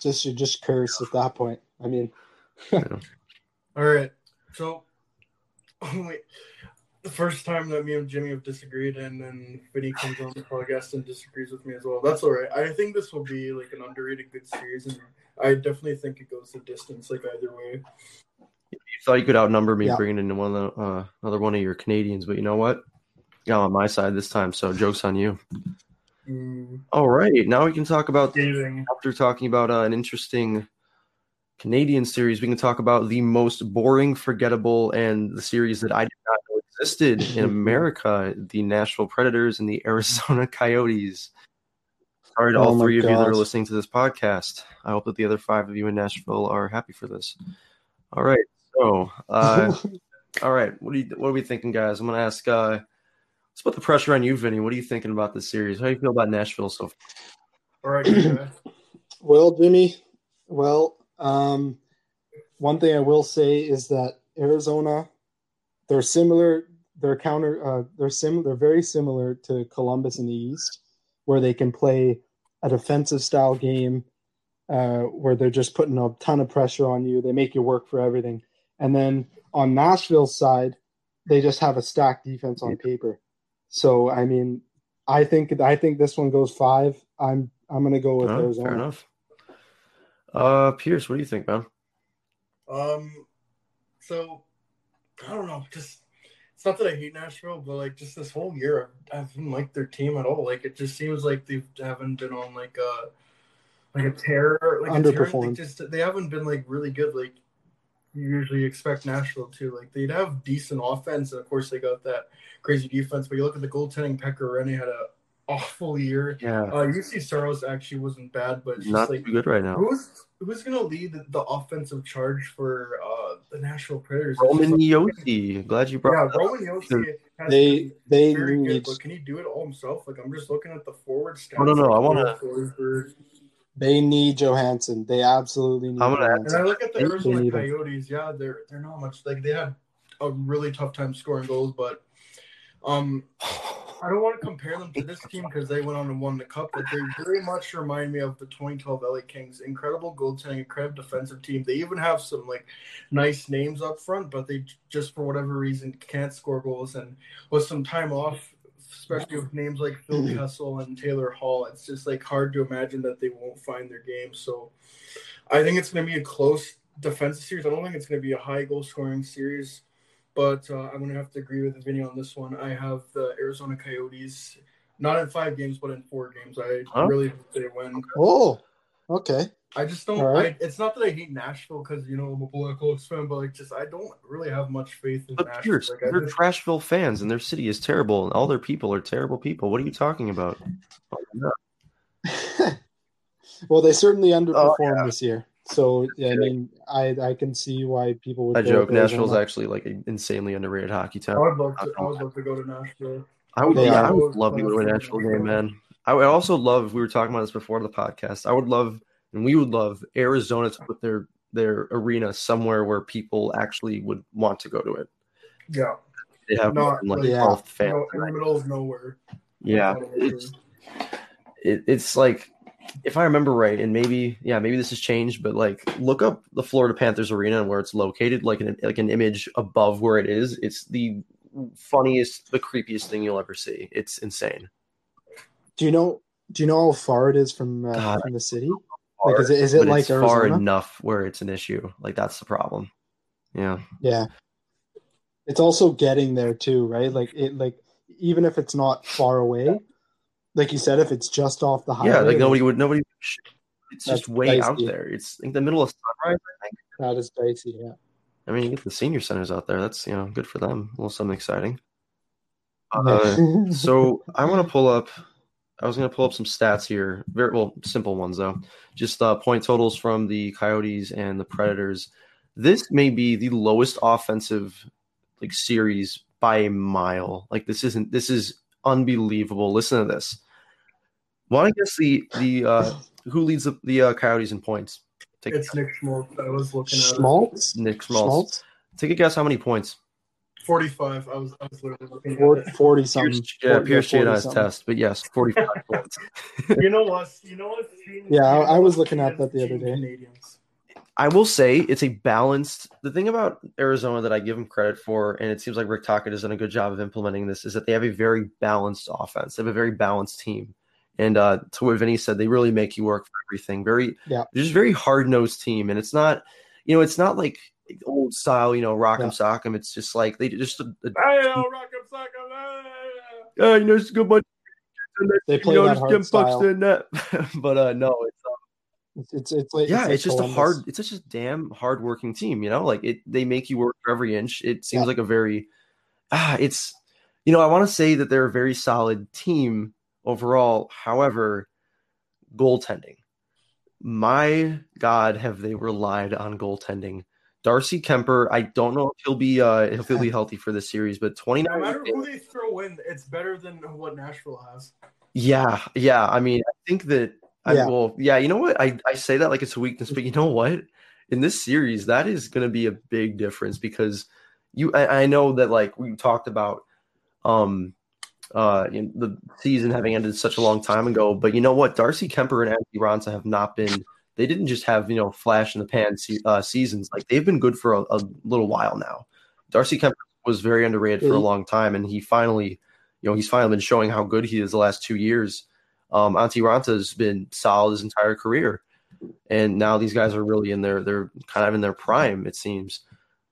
F: Just you just curse at that point. I mean,
D: All right. So, wait, the first time that me and Jimmy have disagreed, and then Vinny comes on the podcast and disagrees with me as well. That's all right. I think this will be like an underrated good series, and I definitely think it goes the distance, like either way.
E: You thought you could outnumber me
F: Yeah.
E: bringing in one of the, uh, another one of your Canadians, but you know what? You're on my side this time, so joke's on you.
D: Mm,
E: All right, now we can talk about
D: dating.
E: after talking about uh, an interesting Canadian series, we can talk about the most boring, forgettable, and the series that I did not know existed in America: the Nashville Predators and the Arizona Coyotes. Sorry to
F: Oh
E: all
F: my
E: three of you that are listening to this podcast. I hope that the other five of you in Nashville are happy for this. All right, so uh, all right, what do you what are we thinking, guys? I'm gonna ask. Uh, let's put the pressure on you, Vinny. What are you thinking about this series? How do you feel about Nashville so far?
D: All right,
F: well, Jimmy, well, um, one thing I will say is that Arizona, they're similar. They're counter. Uh, they're sim. They're very similar to Columbus in the East, where they can play a defensive style game, uh, where they're just putting a ton of pressure on you. They make you work for everything. And then on Nashville's side, they just have a stacked defense on paper. So I mean, I think I think this one goes five. I'm I'm gonna go with
E: Oh,
F: Arizona.
E: fair enough. Uh, Pierce, what do you think, man?
D: Um, so I don't know. Just it's not that I hate Nashville, but like just this whole year, I haven't liked their team at all. Like it just seems like they haven't been on like a like a terror, like a terror. They just they haven't been like really good. Like you usually expect Nashville to. Like they'd have decent offense, and of course they got that crazy defense. But you look at the goaltending. Pekka Rinne had a awful year.
E: Yeah,
D: Uh, Juuse Saros actually wasn't bad, but it's just
E: not
D: like
E: too good right now.
D: Who's who's gonna lead the, the offensive charge for uh, the Nashville Predators? It's
E: Roman
D: just
E: Josi. Glad you
D: Yeah,
E: brought. that up.
D: Yeah, Roman Josi has
F: They
D: been
F: they
D: very good, but can he do it all himself? Like I'm just looking at the forward stats.
E: No, no,
D: like,
E: I wanna-
F: they need Johansen. They absolutely need
E: I'm gonna-
D: And I look at the
F: They- they
D: Arizona
F: need him.
D: Coyotes. Yeah, they're they're not much like they had a really tough time scoring goals, but um, I don't want to compare them to this team because they went on and won the cup, but they very much remind me of the 2012 LA Kings. Incredible goaltending, incredible defensive team. They even have some like nice names up front, but they just for whatever reason can't score goals. And with some time off, especially with names like Phil mm-hmm. Kessel and Taylor Hall, it's just like hard to imagine that they won't find their game. So I think it's going to be a close defensive series. I don't think it's going to be a high goal scoring series. But uh, I'm going to have to agree with Vinny on this one. I have the Arizona Coyotes, not in five games, but in four games. I
E: Huh?
D: really hope they win.
F: Oh, okay.
D: I just don't.
F: All right.
D: I, it's not that I hate Nashville because you know I'm a Blackhawks fan, but like just I don't really have much faith in
E: But
D: Nashville.
E: Pierce,
D: Like, I
E: they're
D: just-
E: Trashville fans, and their city is terrible, and all their people are terrible people. What are you talking about? Oh,
F: well, they certainly underperformed
E: Oh,
F: this year. So I mean, I I can see why people would.
E: I joke.
F: with
E: Nashville's
F: Arizona.
E: actually like an insanely underrated hockey town.
D: I would love to. I would love to go to Nashville.
E: I would,
F: They
E: yeah,
F: are.
E: I would love to go to a Nashville game, man. I would also love. We were talking about this before the podcast. I would love, and we would love Arizona to put their their arena somewhere where people actually would want to go to it.
D: Yeah,
E: They have
D: Not
E: like
D: like-
F: Yeah.
E: twelve fans.
D: no, in the middle of nowhere.
E: Yeah, it's it, it's like if I remember right, and maybe yeah, maybe this has changed, but like look up the Florida Panthers arena and where it's located, like an like an image above where it is. It's the funniest, the creepiest thing you'll ever see. It's insane.
F: Do you know? Do you know how far it is from uh,
E: God.
F: from the city? Like, is it is it like
E: far enough where it's an issue? Like that's the problem. Yeah.
F: Yeah. It's also getting there too, right? Like it like even if it's not far away, like you said, if it's just off the highway,
E: Yeah, like nobody would nobody. It's just way out there. It's like the middle of sunrise. I think.
F: that is dicey. Yeah.
E: I mean, you get the senior centers out there. That's you know good for them. A little something exciting. Uh, so I want to pull up. I was going to pull up some stats here. Very well, simple ones though. Just uh, point totals from the Coyotes and the Predators. This may be the lowest offensive like series by a mile. Like this isn't. This is unbelievable. Listen to this. Want to guess the the uh, who leads the, the uh, Coyotes in points? Take
D: It's Nick Schmaltz. I was looking at it.
F: Schmaltz.
E: Nick Schmaltz.
F: Schmaltz.
E: Take a guess. How many points?
D: 45. I was, I was literally looking at
F: Forty,
D: it.
F: 40 something.
E: Yeah,
F: 40
E: Pierce cheated on his
F: 40
E: test, but yes, forty-five points.
D: You know what? You know what?
F: Yeah, I- I was looking at that the other day.
D: Canadians.
E: I will say it's a balanced. The thing about Arizona that I give them credit for, and it seems like Rick Tocchet has done a good job of implementing this, is that they have a very balanced offense. They have a very balanced team, and uh, to what Vinny said, they really make you work for everything. Very,
F: Yeah.
E: they're just a very hard nosed team, and it's not, you know, it's not like old style, you know, rock 'em
F: Yeah.
E: sock 'em. It's just like they just, a, a,
D: Hey, yo, rock 'em, sock 'em, hey.
E: uh, you know, it's a good bunch.
F: They play
E: you know,
F: that
E: just
F: hard
E: getting
F: style.
E: to the but uh, no, it's.
F: It's it's, it's like
E: yeah,
F: like
E: it's, just
F: Columbus.
E: a hard. It's such a damn hardworking team. You know, like it. They make you work for every inch. It seems
F: Yeah.
E: like a very. Ah, it's. You know, I want to say that they're a very solid team overall. However, goaltending. My God, have they relied on goaltending? Darcy Kuemper. I don't know if he'll be uh if he'll be healthy for this series, but 29.
D: No matter who they throw in, it's better than what Nashville has.
E: Yeah, yeah. I mean, I think that. I,
F: Yeah.
E: well, yeah. You know what? I I say that like it's a weakness, but you know what? In this series, that is going to be a big difference because you. I, I know that like we talked about, um, uh, in the season having ended such a long time ago, but you know what? Darcy Kuemper and Antti Raanta have not been. They didn't just have you know flash in the pan se- uh, seasons. Like they've been good for a, a little while now. Darcy Kuemper was very underrated for a long time, and he finally, you know, he's finally been showing how good he is the last two years. Um, Antti Raanta has been solid his entire career, and now these guys are really in their they're kind of in their prime. It seems.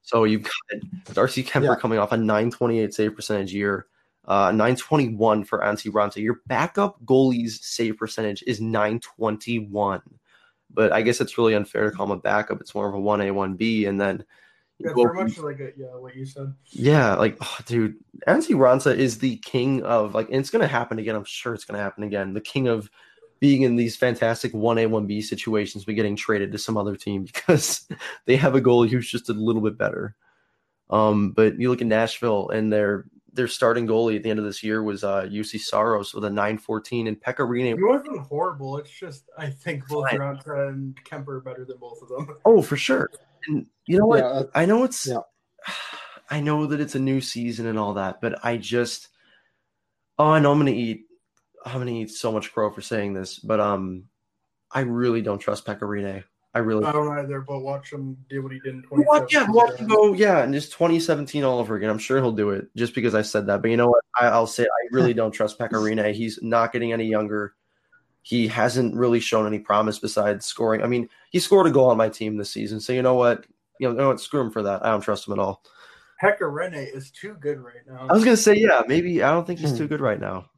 E: So you've got Darcy Kuemper
F: Yeah.
E: coming off a 928 save percentage year, uh, 921 for Antti Raanta. Your backup goalie's save percentage is 921, but I guess it's really unfair to call him a backup. It's more of a one A one B, and then
D: Yeah,
E: go-
D: very much like a, yeah, what you said.
E: yeah, like oh, dude, Antti Raanta is the king of like, and it's gonna happen again. I'm sure it's gonna happen again. The king of being in these fantastic one A one B situations, but getting traded to some other team because they have a goalie who's just a little bit better. Um, but you look at Nashville and their their starting goalie at the end of this year was uh Juuse Saros with a 914 and Pekka Rinne.
D: It wasn't horrible. It's just I think both
E: Fine.
D: Raanta and Kuemper are better than both of them.
E: Oh, for sure. And you know what?
F: Yeah,
E: I know it's
F: Yeah.
E: I know that it's a new season and all that, but I just oh I know I'm gonna eat I'm gonna eat so much crow for saying this, but um I really don't trust Pekka Rinne. I really
D: I don't either, but watch him do what he did in
E: what?
D: 2017.
E: Yeah, watch him go. Yeah, and just 2017 all over again. I'm sure he'll do it just because I said that. But you know what? I, I'll say I really don't trust Pekka Rinne. He's not getting any younger. He hasn't really shown any promise besides scoring. I mean, he scored a goal on my team this season. So you know what? You know, you know what? Screw him for that. I don't trust him at all.
D: Pekka is too good right now.
E: I was gonna say, yeah, maybe I don't think he's
F: Hmm.
E: too good right now.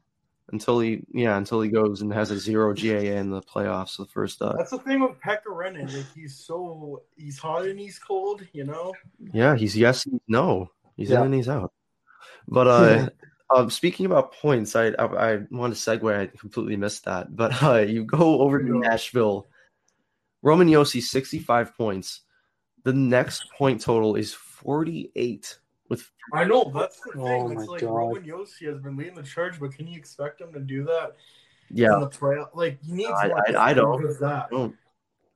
E: Until he, yeah, until he goes and has a zero GAA in the playoffs, the first, uh,
D: That's the thing with Pekka. Like he's so he's hot and he's cold. You know.
E: Yeah, he's yes, he's no. He's
F: Yeah.
E: in and he's out. But uh, um, speaking about points, I, I I want to segue. I completely missed that. But uh, you go over to Nashville. Roman Josi, sixty-five points. The next point total is forty-eight. With
D: I know that's the thing.
F: Oh
D: it's like
F: God.
D: Roman Josi has been leading the charge, but can you expect him to do that
E: yeah,
D: in the playoff? Like he needs
E: I- I- I don't.
D: What is that?
E: don't-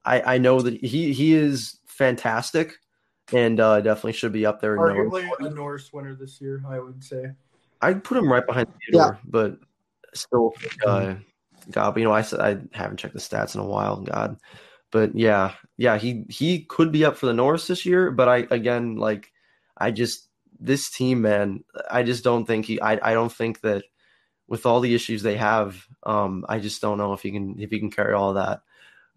E: I I know that he he is fantastic, and uh, definitely should be up there. in Noah.
D: Arguably a Norris winner this year, I would say.
E: I'd put him right behind Theodore, but still, uh, God, but you know, I said I haven't checked the stats in a while, God, but yeah, yeah, he he could be up for the Norris this year, but I again like I just this team, man, I just don't think he. I I don't think that with all the issues they have, um, I just don't know if he can if he can carry all that.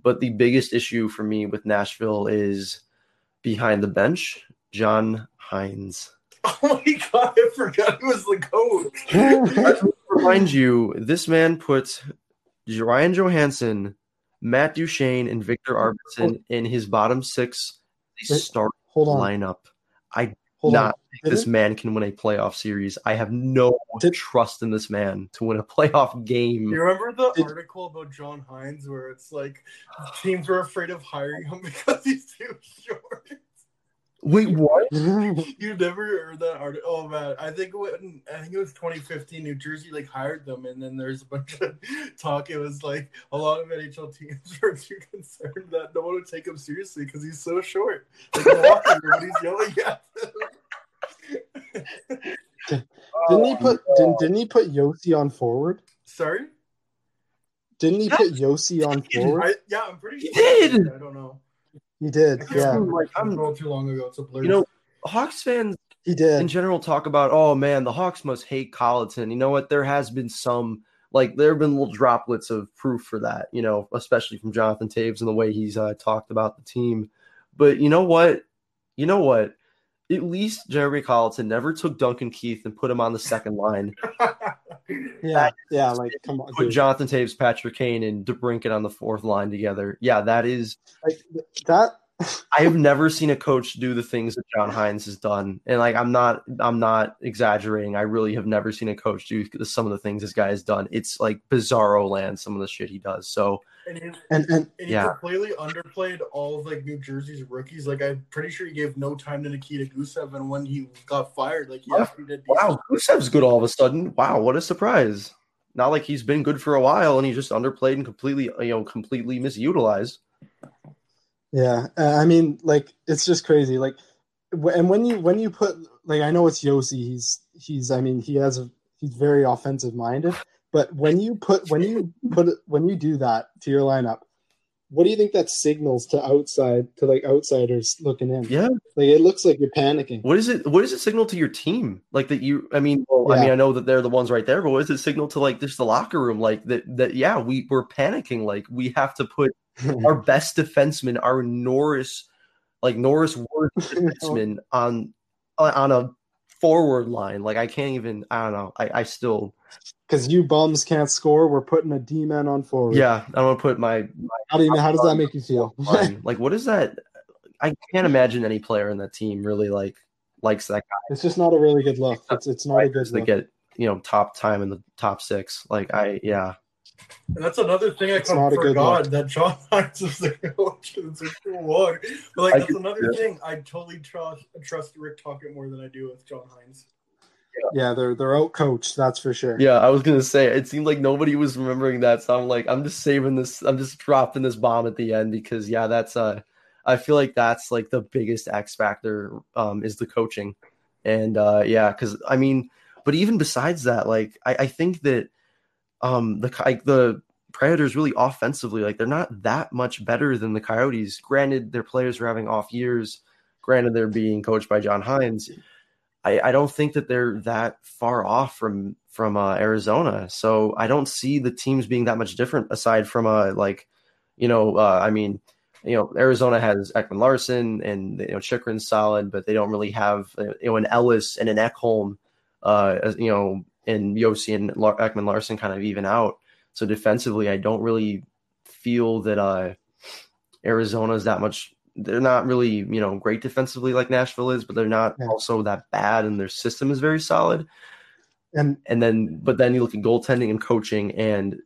E: But the biggest issue for me with Nashville is behind the bench, John Hynes.
D: Oh my god, I forgot he was the coach.
E: Remind you, this man put Ryan Johansen, Matt Duchene, and Viktor Arvidsson in his bottom six
F: Wait,
E: start
F: Hold on.
E: lineup. I
F: Hold
E: not
F: on.
E: think this
F: Didn't-
E: man can win a playoff series. I have no
F: Did-
E: trust in this man to win a playoff game.
D: You remember the
F: Did-
D: article about John Hynes where it's like teams were afraid of hiring him because he's too short?
E: Wait, what?
D: You never heard that article? Oh man, I think when I think it was 2015, New Jersey like hired them, and then there's a bunch of talk. It was like a lot of NHL teams were too concerned that no one would take him seriously because he's so short. Like the locker he's yelling at them.
F: Didn't he oh, put didn't, didn't he put Josi on forward?
D: Sorry.
F: Didn't he put Josi on forward?
D: I, yeah, I'm pretty
E: He
D: sure.
E: did!
D: I don't know.
F: He did, yeah.
E: Like,
D: I'm
E: I'm,
D: too long ago. It's a blur.
E: you know, Hawks fans
F: He did in
E: general talk about, oh man, the Hawks must hate Colliton. You know what? There has been some, like, there have been little droplets of proof for that, you know, especially from Jonathan Toews and the way he's uh, talked about the team. But you know what? You know what? At least Jeremy Colliton never took Duncan Keith and put him on the second line.
F: Yeah, yeah, like come on.
E: Put
F: dude.
E: Jonathan Toews, Patrick Kane, and DeBrincat on the fourth line together. Yeah, that is.
F: Like, that
E: I have never seen a coach do the things that John Hynes has done, and like I'm not, I'm not exaggerating. I really have never seen a coach do some of the things this guy has done. It's like bizarro land. Some of the shit he does. So
D: and he,
F: and and
D: and he
E: Yeah.
D: completely underplayed all of like New Jersey's rookies. Like I'm pretty sure he gave no time to Nikita Gusev, and when he got fired, like yeah, he did.
E: wow, Gusev's good all of a sudden. Wow, what a surprise! Not like he's been good for a while, and he just underplayed and completely, you know, completely misutilized.
F: Yeah, uh, I mean, like it's just crazy. Like, wh- and when you when you put like, I know it's Josi. He's he's. I mean, he has a he's very offensive minded. But when you put when you put it- when you do that to your lineup, what do you think that signals to outside to like outsiders looking in?
E: Yeah.
F: Like it looks like you're panicking.
E: What is it? What does it signal to your team? Like that you? I mean, well, I mean, I know that they're the ones right there, but what does it signal to like just the locker room? Like that? That yeah, we we're panicking. Like we have to put our best defenseman, our Norris, like Norris Worth defenseman on on a forward line. Like I can't even. I don't know. I I still
F: Because you bums can't score, we're putting a D man on forward.
E: yeah. I want to put my
F: How do you how does that make you feel?
E: like what is that? I can't imagine any player in that team really like likes that guy.
F: it's just not a really good look. It's it's not a good
E: They
F: look.
E: get you know top time in the top six. Like I yeah.
D: And that's another thing I kind of
F: not a good
D: forgot that John Hynes was the coach. It's a cool one. But like
E: I
D: that's another
E: yeah.
D: thing. I totally trust trust Rick Tocchet more than I do with John Hynes.
F: Yeah, they're they're out coached, that's for sure.
E: Yeah, I was gonna say it seemed like nobody was remembering that, so I'm like, I'm just saving this. I'm just dropping this bomb at the end because yeah, that's uh, I feel like that's like the biggest X factor um is the coaching, and uh yeah, because I mean, but even besides that, like I, I think that um the like the Predators really offensively, like they're not that much better than the Coyotes. Granted, their players are having off years. Granted, they're being coached by John Hynes. I, I don't think that they're that far off from from uh, Arizona. So I don't see the teams being that much different aside from uh like, you know, uh, I mean, you know, Arizona has Ekman-Larsson and you know Chychrun's solid, but they don't really have uh, you know an Ellis and an Ekholm, uh, you know, and Josi and Ekman-Larsson kind of even out. So defensively, I don't really feel that uh is that much. They're not really, you know, great defensively like Nashville is, but they're not
F: Yeah.
E: also that bad, and their system is very solid.
F: And
E: And then, but then you look at goaltending and coaching, and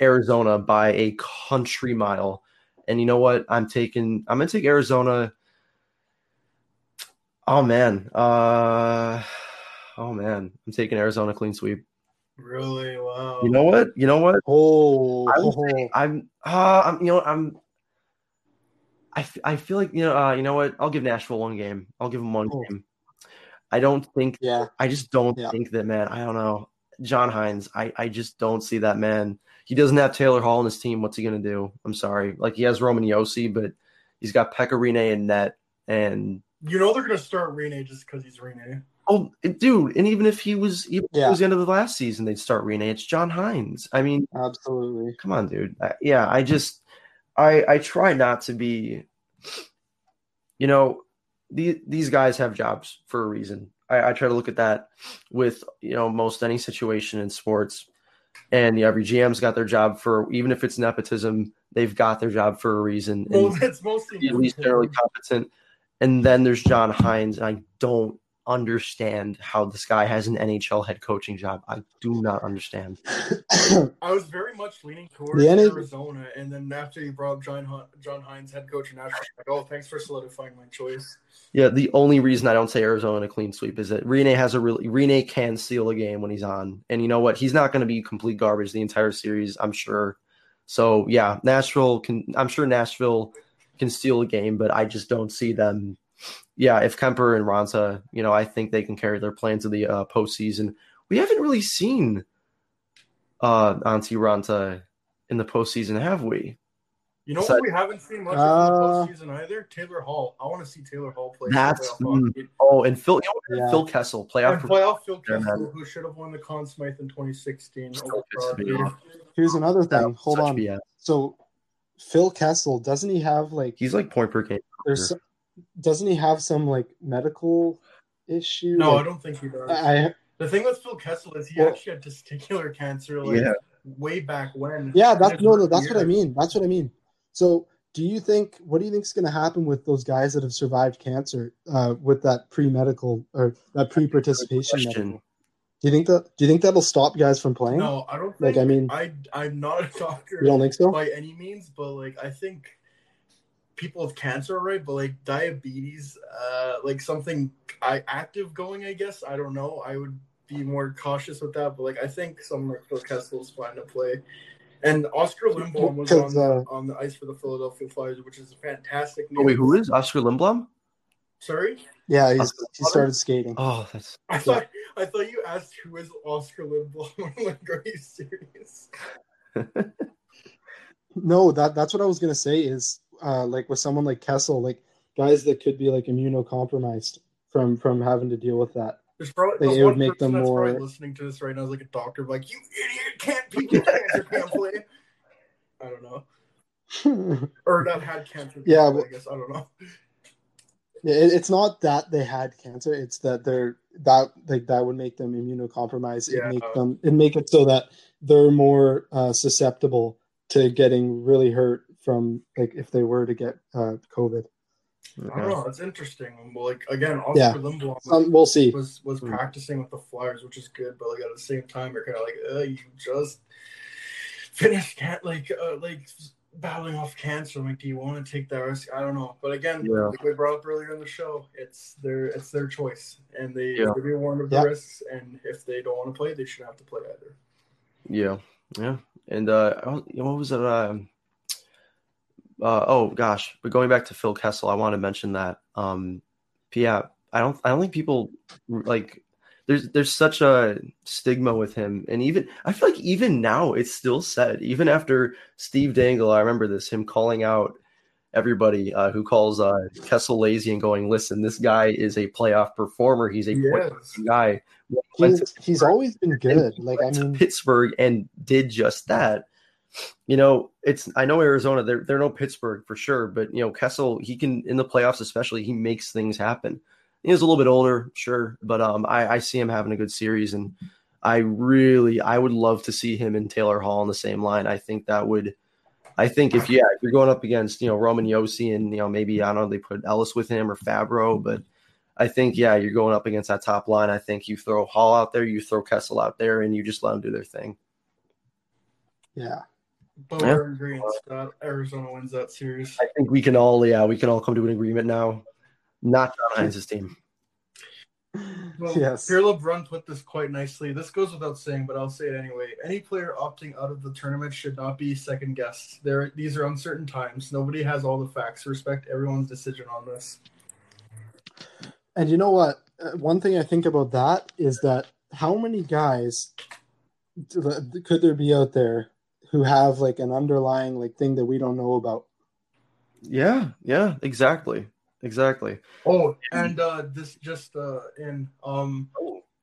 E: Arizona by a country mile. And you know what? I'm taking. I'm gonna take Arizona. Oh man. Uh. Oh man. I'm taking Arizona clean sweep.
D: Really? Wow.
E: You know what? You know what?
F: oh,
E: I would
F: oh,
E: I'm. Uh. I'm. You know. I'm. I, f- I feel like you know. Uh. You know what? I'll give Nashville one game. I'll give them one
F: Oh.
E: game. I don't think
F: yeah.
E: I just don't
F: Yeah.
E: think that man. I don't know. John Hynes, I, I just don't see that man. He doesn't have Taylor Hall on his team. What's he gonna do? I'm sorry. Like he has Roman Josi, but he's got Pekka Rinne and net. And
D: You know they're gonna start Rinne just because he's Rinne.
E: Oh, dude, and even if he was, even if it
F: Yeah.
E: was the end of the last season, they'd start Rinne. It's John Hynes. I mean,
F: Absolutely.
E: come on, dude. I, yeah, I just, I, I try not to be, you know, the, these guys have jobs for a reason. I, I try to look at that with, you know, most any situation in sports. And yeah, every GM's got their job for, even if it's nepotism, they've got their job for a reason. And
D: Well, it's mostly
E: at least generally competent. And then there's John Hynes, and I don't understand how this guy has an NHL head coaching job. I do not understand.
D: I was very much leaning towards
F: The NA
D: Arizona, and then after you brought up John Hun- John Hynes, head coach in Nashville, like, oh, thanks for solidifying my choice.
E: Yeah, the only reason I don't say Arizona in a clean sweep is that Rinne has a really Rinne can steal a game when he's on, and you know what? He's not going to be complete garbage the entire series, I'm sure. So yeah, Nashville can. I'm sure Nashville can steal a game, but I just don't see them. Yeah, if Kuemper and Raanta, you know, I think they can carry their plans to the uh, postseason. We haven't really seen uh Antti Raanta in the postseason, have we?
D: You know
E: So-
D: what we haven't seen much
F: Uh,
D: of in the postseason either? Taylor Hall. I want to see Taylor Hall play.
E: That's-
D: playoff hockey.
E: Oh, and Phil, you know,
F: Yeah.
E: Phil Kessel, playoff.
D: And playoff Phil Kessel,
E: man.
D: who should have won the Conn Smythe in 2016. Over
E: pisses me
D: Crosby.
E: off.
F: Here's another thing.
E: was
F: Hold
E: such
F: on.
E: BS.
F: So Phil Kessel, doesn't he have like
E: He's like point per game.
F: there's some, doesn't he have some like medical issue?
D: No, I don't think he does.
F: I
D: the thing with Phil Kessel is he
F: Well-
D: actually had testicular cancer like
E: Yeah.
D: way back when.
F: yeah, that's no, no,
D: rookie
F: that's what I mean. That's what I mean. So, do you think what do you think is going to happen with those guys that have survived cancer uh, with that pre-medical or that pre-participation? Do you think that? Do you think that'll stop guys from playing?
D: No, I don't
F: Like. I mean-
D: I I'm not a doctor.
F: You don't think so?
D: by any means, but like I think people with cancer are right, but like diabetes, uh, like something I active going, I guess. I don't know. I would be more cautious with that, but like I think someone like Phil Kessel's fine to play. And Oskar Lindblom was on,
F: uh,
D: on the ice for the Philadelphia Flyers, which is a fantastic.
E: Oh wait, who is Oskar Lindblom?
D: Sorry,
F: Yeah, he's,
E: Oskar
F: he started skating.
E: Oh, that's
D: I thought I thought you asked who is Oskar Lindblom. I'm like, are you serious?
F: No, that that's what I was gonna say is uh, like with someone like Kessel, like guys that could be like immunocompromised from from having to deal with that.
D: There's probably
F: Like, it would make them more-
D: listening to this right now is like a doctor, like you idiot, can't people with cancer can't play. I don't know, or that had cancer.
F: Yeah, but-
D: I guess I don't know.
F: Yeah, it, it's not that they had cancer; it's that they're that like that would make them immunocompromised.
D: Yeah.
F: It make them it make it so that they're more uh, susceptible to getting really hurt from like if they were to get uh, COVID.
D: I don't know. It's interesting. Well, like again, Oskar
F: Yeah.
D: Lindblom
F: Um, we'll see.
D: was was
E: Hmm.
D: practicing with the Flyers, which is good, but like at the same time, you're kind of like, uh, you just finished can like uh, like battling off cancer. I'm like, do you want to take that risk? I don't know. But again,
E: Yeah.
D: like we brought up earlier in the show, it's their it's their choice, and they
E: Yeah.
D: they be warned of the
F: Yeah.
D: risks. And if they don't want to play, they shouldn't have to play either.
E: Yeah, yeah. And uh, I don't- what was it? Um, uh, oh gosh, but going back to Phil Kessel, I want to mention that. Um, yeah, I don't, I don't think people like. There's, there's such a stigma with him, and even I feel like even now it's still said. Even after Steve Dangle, I remember this him calling out everybody uh, who calls uh, Kessel lazy and going, "Listen, this guy is a playoff performer. He's a
D: Yes.
E: guy."
F: He's, he's always been good. Like I
E: to
F: mean,
E: Pittsburgh and did just that. You know, it's I know Arizona, they're they're no Pittsburgh for sure, but you know, Kessel, he can in the playoffs especially, he makes things happen. He's a little bit older, sure, but um I, I see him having a good series and I really I would love to see him and Taylor Hall on the same line. I think that would I think if yeah, if you're going up against, you know, Roman Josi and you know, maybe I don't know, they put Ellis with him or Fabbro, but I think yeah, you're going up against that top line. I think you throw Hall out there, you throw Kessel out there, and you just let them do their thing.
F: yeah.
D: But
E: Yeah.
D: we're in agreement that Arizona wins that series.
E: I think we can all yeah, we can all come to an agreement now. Not John Hynes' team.
D: Well,
F: Yes.
D: Pierre LeBrun put this quite nicely. This goes without saying, but I'll say it anyway. Any player opting out of the tournament should not be second guessed. There, these are uncertain times. Nobody has all the facts. Respect everyone's decision on this.
F: And you know what? Uh, One thing I think about that is that how many guys could there be out there who have like an underlying like thing that we don't know about?
E: Yeah, yeah, exactly. exactly.
D: Oh, and uh, this just uh, in um,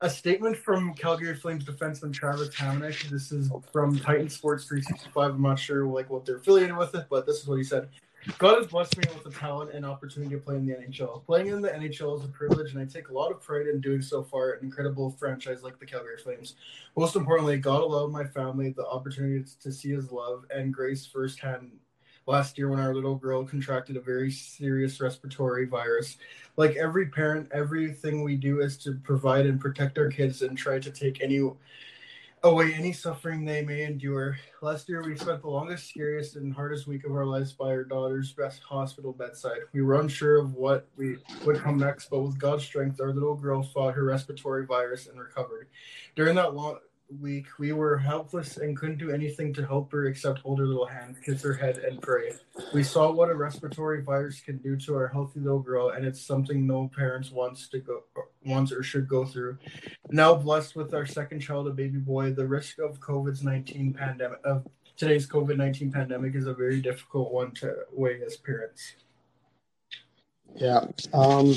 D: a statement from Calgary Flames defenseman Travis Hamonic. This is from Titan Sports 365. I'm not sure like what they're affiliated with it, but this is what he said. God has blessed me with the talent and opportunity to play in the NHL. Playing in the NHL is a privilege, and I take a lot of pride in doing so for an incredible franchise like the Calgary Flames. Most importantly, God allowed my family the opportunity to see His love and grace firsthand last year when our little girl contracted a very serious respiratory virus. Like every parent, everything we do is to provide and protect our kids and try to take any Oh, away any suffering they may endure. Last year, we spent the longest, scariest, and hardest week of our lives by our daughter's best hospital bedside. We were unsure of what we would come next, but with God's strength, our little girl fought her respiratory virus and recovered. During that long week, we were helpless and couldn't do anything to help her except hold her little hand, kiss her head, and pray. We saw what a respiratory virus can do to our healthy little girl, and it's something no parents wants to go wants or should go through. Now blessed with our second child, a baby boy, the risk of COVID's nineteen pandemic of today's COVID nineteen pandemic is a very difficult one to weigh as parents.
F: Yeah. Um,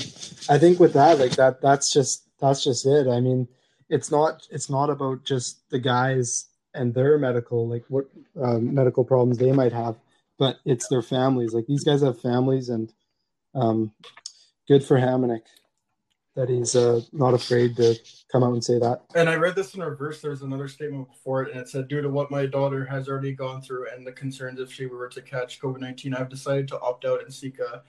F: I think with that, like that, that's just that's just it. I mean, it's not it's not about just the guys and their medical like what um, medical problems they might have, but it's their families. Like these guys have families, and um, good for Hamonic that he's uh, not afraid to come out and say that.
D: And I read this in reverse. There's another statement before it, and it said, "Due to what my daughter has already gone through and the concerns if she were to catch COVID-19, I've decided to opt out and seek a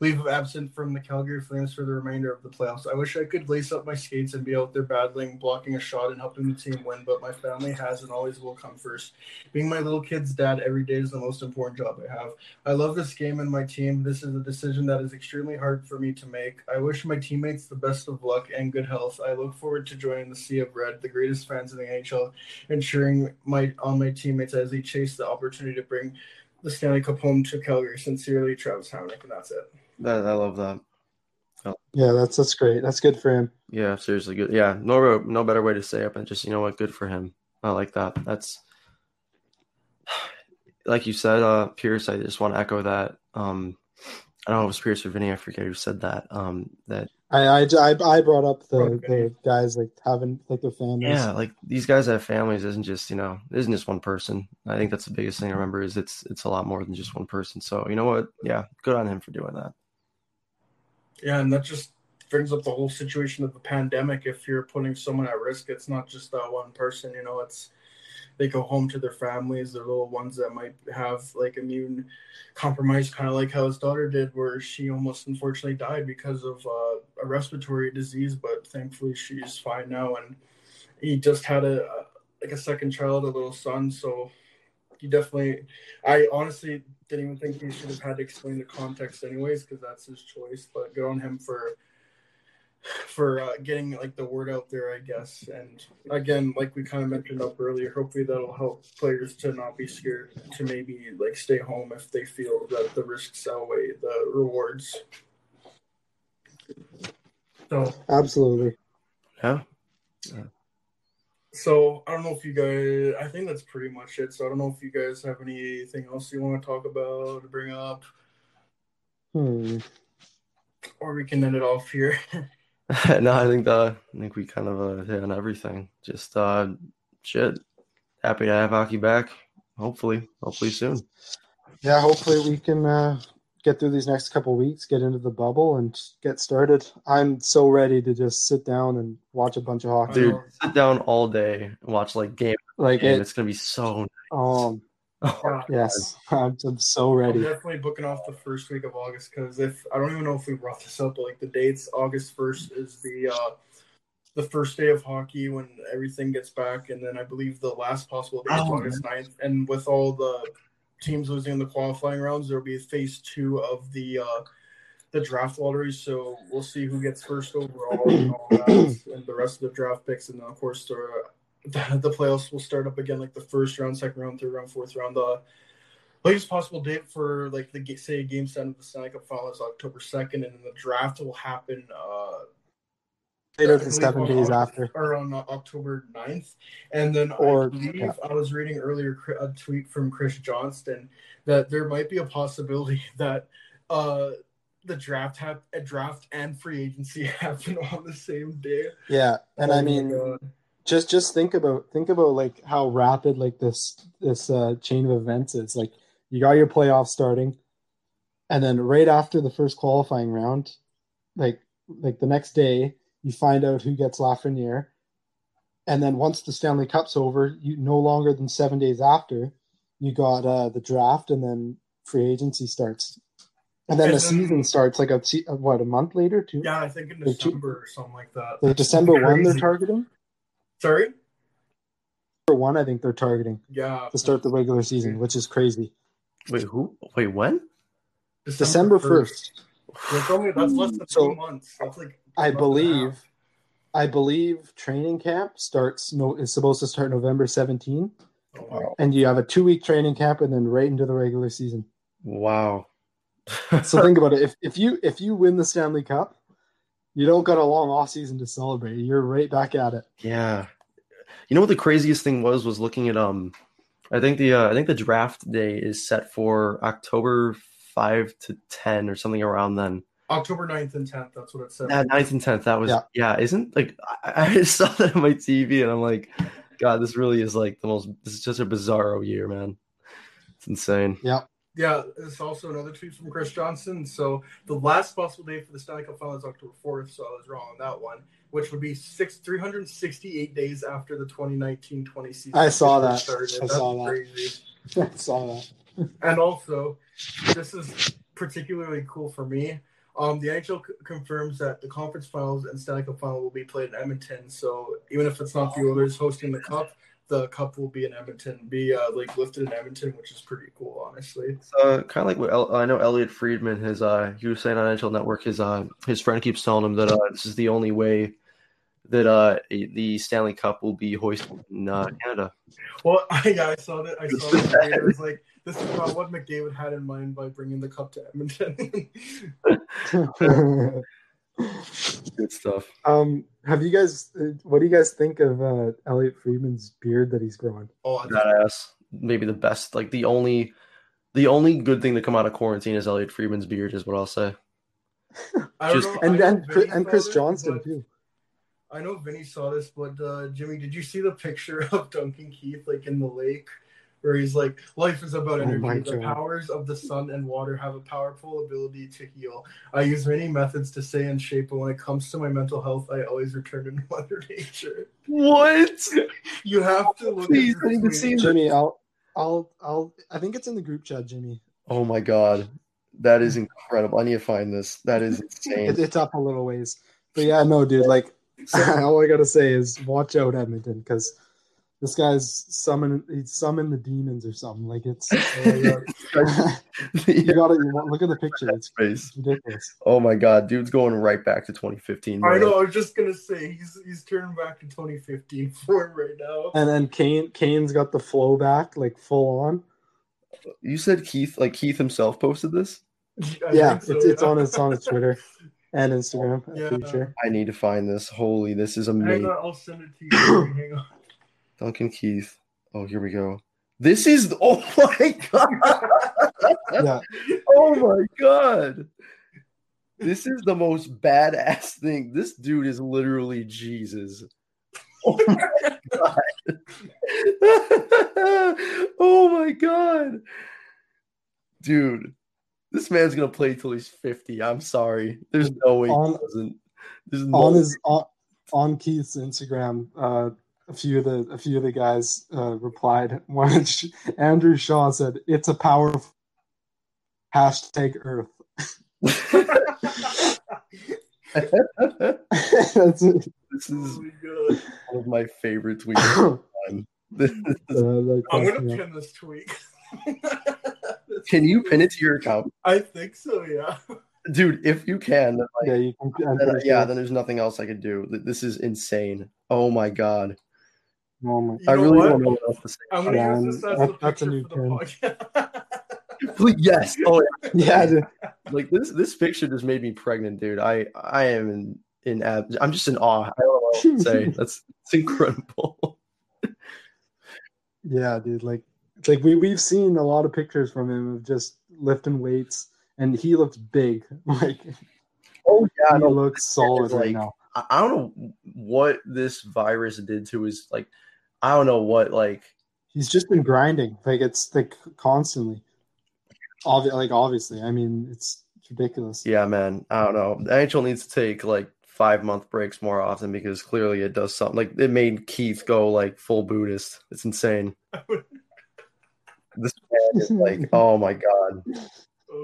D: leave of absence from the Calgary Flames for the remainder of the playoffs. I wish I could lace up my skates and be out there battling, blocking a shot, and helping the team win, but my family has and always will come first. Being my little kid's dad every day is the most important job I have. I love this game and my team. This is a decision that is extremely hard for me to make. I wish my teammates the best of luck and good health. I look forward to joining the Sea of Red, the greatest fans in the NHL, and cheering my on my teammates as they chase the opportunity to bring the Stanley Cup home to Calgary. Sincerely, Travis Hamonic, and that's it.
E: That I love that.
F: Yeah, that's that's great. That's good for him.
E: Yeah, seriously good. Yeah, no no better way to say it, but just you know what, good for him. I like that. That's like you said, uh, Pierce. I just want to echo that. Um, I don't know if it was Pierce or Vinny. I forget who said that. Um, that
F: I I, I, I brought up the, the guys like having like their families.
E: yeah, like these guys have families. Isn't just you know, isn't just one person. I think that's the biggest thing. I remember is it's it's a lot more than just one person. So you know what? Yeah, good on him for doing that.
D: Yeah, and that just brings up the whole situation of the pandemic. If you're putting someone at risk, it's not just that one person. You know, it's they go home to their families, their little ones that might have like immune compromise, kind of like how his daughter did, where she almost unfortunately died because of uh, a respiratory disease. But thankfully, she's fine now, and he just had a like a second child, a little son. So he definitely, I honestly didn't even think he should have had to explain the context anyways because that's his choice. But good on him for for uh, getting like the word out there, I guess. And again, like we kind of mentioned up earlier, hopefully that'll help players to not be scared to maybe like stay home if they feel that the risks outweigh the rewards. So
F: Absolutely.
E: Yeah.
D: So I don't know if you guys. I think that's pretty much it. So I don't know if you guys have anything else you want to talk about or bring up,
F: Hmm.
D: or we can end it off here.
E: no, I think the I think we kind of uh, hit on everything. Just uh, shit. Happy to have hockey back. Hopefully, hopefully soon.
F: Yeah, hopefully we can uh, get through these next couple weeks, get into the bubble, and get started. I'm so ready to just sit down and watch a bunch of hockey.
E: Dude, sit down all day and watch like game.
F: Like
E: And
F: it.
E: it's gonna be so.
F: Um.
D: Yeah.
F: Yes, I'm, I'm so
D: I'm
F: ready.
D: definitely booking off the first week of August because if I don't even know if we brought this up, but like the dates, August first is the uh the first day of hockey when everything gets back, and then I believe the last possible day is
E: Oh,
D: August 9th. And with all the teams losing in the qualifying rounds, there'll be a phase two of the uh the draft lottery. So we'll see who gets first overall and all that, and the rest of the draft picks, and then of course the the, the playoffs will start up again, like the first round, second round, third round, fourth round. The latest possible date for like the say game seven of the Stanley Cup final is October second, and then the draft will happen uh,
F: Later than seven days after.
D: or on uh, October 9th. And then
F: Or-
D: I believe
F: yeah.
D: I was reading earlier a tweet from Chris Johnston that there might be a possibility that uh, the draft hap- a draft and free agency happen on the same day.
F: Yeah, and
D: Oh
F: I mean,
D: God.
F: just just think about think about like how rapid like this this uh, chain of events is. Like you got your playoffs starting, and then right after the first qualifying round, like like the next day, you find out who gets Lafreniere, and then once the Stanley Cup's over, you no longer than seven days after, you got uh, the draft, and then free agency starts, and then
D: And
F: the
D: then-
F: season starts like a uh, what a month later too.
D: yeah, I think in
F: Like two-
D: December or something like that.
F: The December one they're targeting.
D: Sorry.
F: December one, I think they're targeting.
D: Yeah.
F: to start the regular season, which is crazy.
E: Wait, who? Wait, when?
F: December first,
D: That's only that's less than
F: So,
D: two months. That's like
F: I
D: a month and a
F: believe. I believe training camp starts no is supposed to start November 17,
D: Oh, wow.
F: and you have a two week training camp and then right into the regular season.
E: Wow.
F: So think about it. If if you if you win the Stanley Cup, you don't got a long off season to celebrate. You're right back at it.
E: Yeah. You know what the craziest thing was was looking at um I think the uh, I think the draft day is set for October 5 to 10 or something around then.
D: October 9th and 10th. That's what it said.
E: Yeah, 9th and 10th. That was
F: Yeah.
E: yeah, isn't like I, I just saw that on my TV and I'm like god, this really is like the most this is just a bizarro year, man. It's insane.
F: Yeah.
D: Yeah, It's also another tweet from Chris Johnston. So the last possible day for the Stanley Cup final is October 4th, so I was wrong on that one, which would be six 368 days after the 2019-20 season.
F: I saw that.
D: Started.
F: I
D: That's
F: saw that.
D: crazy.
F: I saw that.
D: And also, this is particularly cool for me. Um, the NHL c- confirms that the conference finals and Stanley Cup final will be played in Edmonton. So even if it's not the Oilers hosting the cup, the cup will be in Edmonton, be uh, like lifted in Edmonton, which is pretty cool, honestly.
E: Uh, kind of like what El- I know Elliotte Friedman his uh he was saying on NHL Network his uh his friend keeps telling him that uh this is the only way that uh the Stanley Cup will be hoisted in uh, Canada.
D: Well, yeah, I saw that. I saw that. It was like this is what McDavid had in mind by bringing the cup to Edmonton.
E: Good stuff.
F: um, have you guys? uh, What do you guys think of uh, Elliotte Friedman's beard that he's growing?
D: oh, I-
E: Badass. Maybe the best. Like the only the only good thing to come out of quarantine is Elliotte Friedman's beard, is what I'll say. Just-
D: know.
F: And
D: then
F: and and Chris
D: this,
F: Johnston
D: but-
F: too.
D: I know Vinny saw this, but uh, Jimmy, did you see the picture of Duncan Keith like in the lake, where he's like, "Life is about
F: Oh
D: energy.
F: my
D: the
F: God.
D: powers of the sun and water have a powerful ability to heal. I use many methods to stay in shape, but when it comes to my mental health, I always return to Mother Nature.
E: What?
D: You have to look.
E: Please,
D: at
E: I need to see.
F: Jimmy, I'll, I'll, I'll. I think it's in the group chat, Jimmy.
E: Oh my god. That is incredible. I need to find this. That is insane.
F: It's up a little ways, but yeah, no, dude. Like, all I gotta say is watch out, Edmonton, because this guy's summon. He's summoned the demons or something. Like it's.
D: My God.
F: you gotta look at the picture. It's
E: Face.
F: ridiculous.
E: Oh my god, dude's going right back to 2015.
D: I know. I was just gonna say he's he's turning back to 2015 form right now.
F: And then Kane, Kane's got the flow back, like full on.
E: You said Keith, like Keith himself posted this.
D: I
F: yeah,
D: so,
F: it's it's
D: yeah.
F: on it's on his Twitter and Instagram. I'm
D: Yeah.
F: pretty.
E: I need to find this. Holy, this is amazing.
D: I'll send it to you.
E: Duncan Keith. Oh, here we go. This is oh my god.
F: Yeah,
E: Oh my god. This is the most badass thing. This dude is literally Jesus. Oh my god. oh my god. Dude, this man's gonna play till he's 50. I'm sorry. There's no way
F: On-
E: he doesn't. There's no
F: on his on, on Keith's Instagram, uh, a few of the a few of the guys uh, replied. One Andrew Shaw said, "It's a powerful hashtag Earth." That's it.
E: this
D: Oh
E: is
D: my God.
E: one of my favorite tweets. This is-
F: Uh, that
D: I'm
F: cracks
D: gonna
F: me up.
D: pin this tweet.
E: Can you pin it to your account?
D: I think so. Yeah.
E: Dude, if you can, then, like,
F: yeah, you can.
E: Then, yeah, then there's nothing else I could do. This is insane. Oh my god.
F: Oh my-
D: You
E: I really
D: what?
E: don't know what else to say.
D: I'm gonna use this as um,
F: that's a
D: picture
F: new
D: for the podcast.
E: Please, yes. Oh, yeah.
F: yeah,
E: like this this picture just made me pregnant, dude. I I am in in ab- I'm just in awe. I don't know what to say. That's it's incredible.
F: Yeah, dude. Like, it's like we we've seen a lot of pictures from him of just lifting weights and he looks big. Like
E: Oh yeah,
F: he
E: no,
F: looks solid right
E: like-
F: now.
E: I, I don't know what this virus did to his like. I don't know what like.
F: He's just been grinding. Like it's like constantly. Obvi- like obviously, I mean, it's ridiculous.
E: Yeah, man. I don't know. The NHL needs to take like five month breaks more often because clearly it does something. Like it made Keith go like full Buddhist. It's insane. This man is like, oh my god.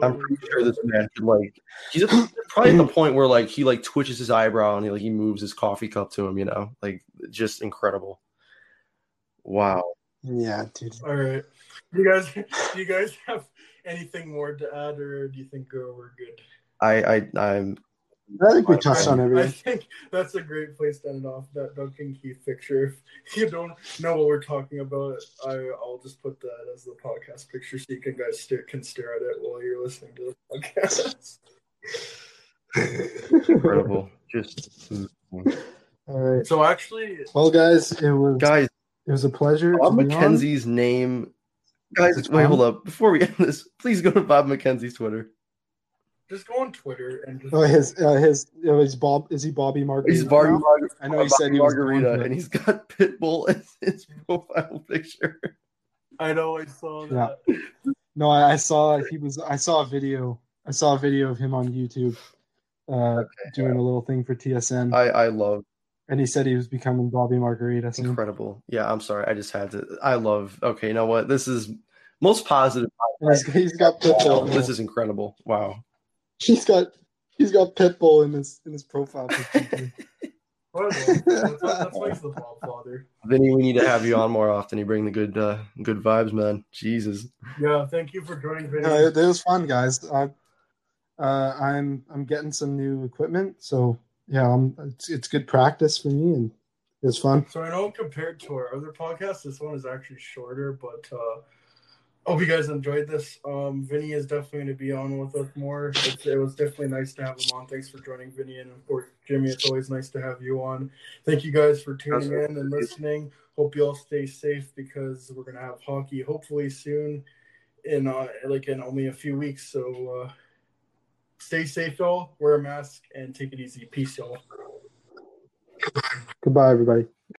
E: I'm oh, pretty sure this man could like. He's at, probably at the point where like he like twitches his eyebrow and he like he moves his coffee cup to him. You know, like just incredible. Wow.
F: Yeah, dude.
D: All right. You guys do you guys have anything more to add or do you think uh, we're good?
E: I I I'm
F: I think we touched on everything.
D: I think that's a great place to end off that Duncan Keith picture. If you don't know what we're talking about, I, I'll just put that as the podcast picture so you can guys stare, can stare at it while you're listening to the podcast.
E: incredible. just
F: All right.
D: so actually,
F: Well, guys, it was
E: guys.
F: It was a pleasure.
E: Bob
F: to be on.
E: McKenzie's name. Guys,
F: It's
E: wait,
F: Bob?
E: hold up. Before we end this, please go to Bob McKenzie's Twitter.
D: just go on Twitter and just
F: Oh, his uh, his uh, is Bob is he Bobby Margarita?
E: He's Bobby,
F: now?
E: Mar-
F: I know he said he was going
E: Margarita, and he's got Pitbull as his profile picture.
D: I know I saw that. Yeah.
F: No, I, I saw he was. I saw a video. I saw a video of him on YouTube, uh, doing a little thing for TSN,
E: I I love
F: and he said he was becoming Bobby Margarita. soon.
E: incredible. Yeah, I'm sorry, I just had to. I love. Okay, you know what? This is most positive.
F: And he's, he's got Pitbull.
E: This is incredible. Wow.
F: He's got he's got Pitbull in his in his profile picture.
D: That's, that's, that's why he's the Bob father.
E: Vinny, we need to have you on more often. You bring the good uh good vibes, man. Jesus.
D: Yeah, thank you for joining. Vinny.
F: No, it, it was fun, guys. I, uh, I'm I'm getting some new equipment, so yeah, um, it's it's good practice for me, and it's fun.
D: So I know compared to our other podcasts, this one is actually shorter, but uh hope you guys enjoyed this. Um Vinny is definitely going to be on with us more. It's, it was definitely nice to have him on. Thanks for joining Vinny and of course Jimmy. It's always nice to have you on. Thank you guys for tuning in and listening. Hope you all stay safe because we're gonna have hockey hopefully soon in uh like in only a few weeks. So uh stay safe y'all, wear a mask and take it easy. Peace y'all.
F: Goodbye, everybody.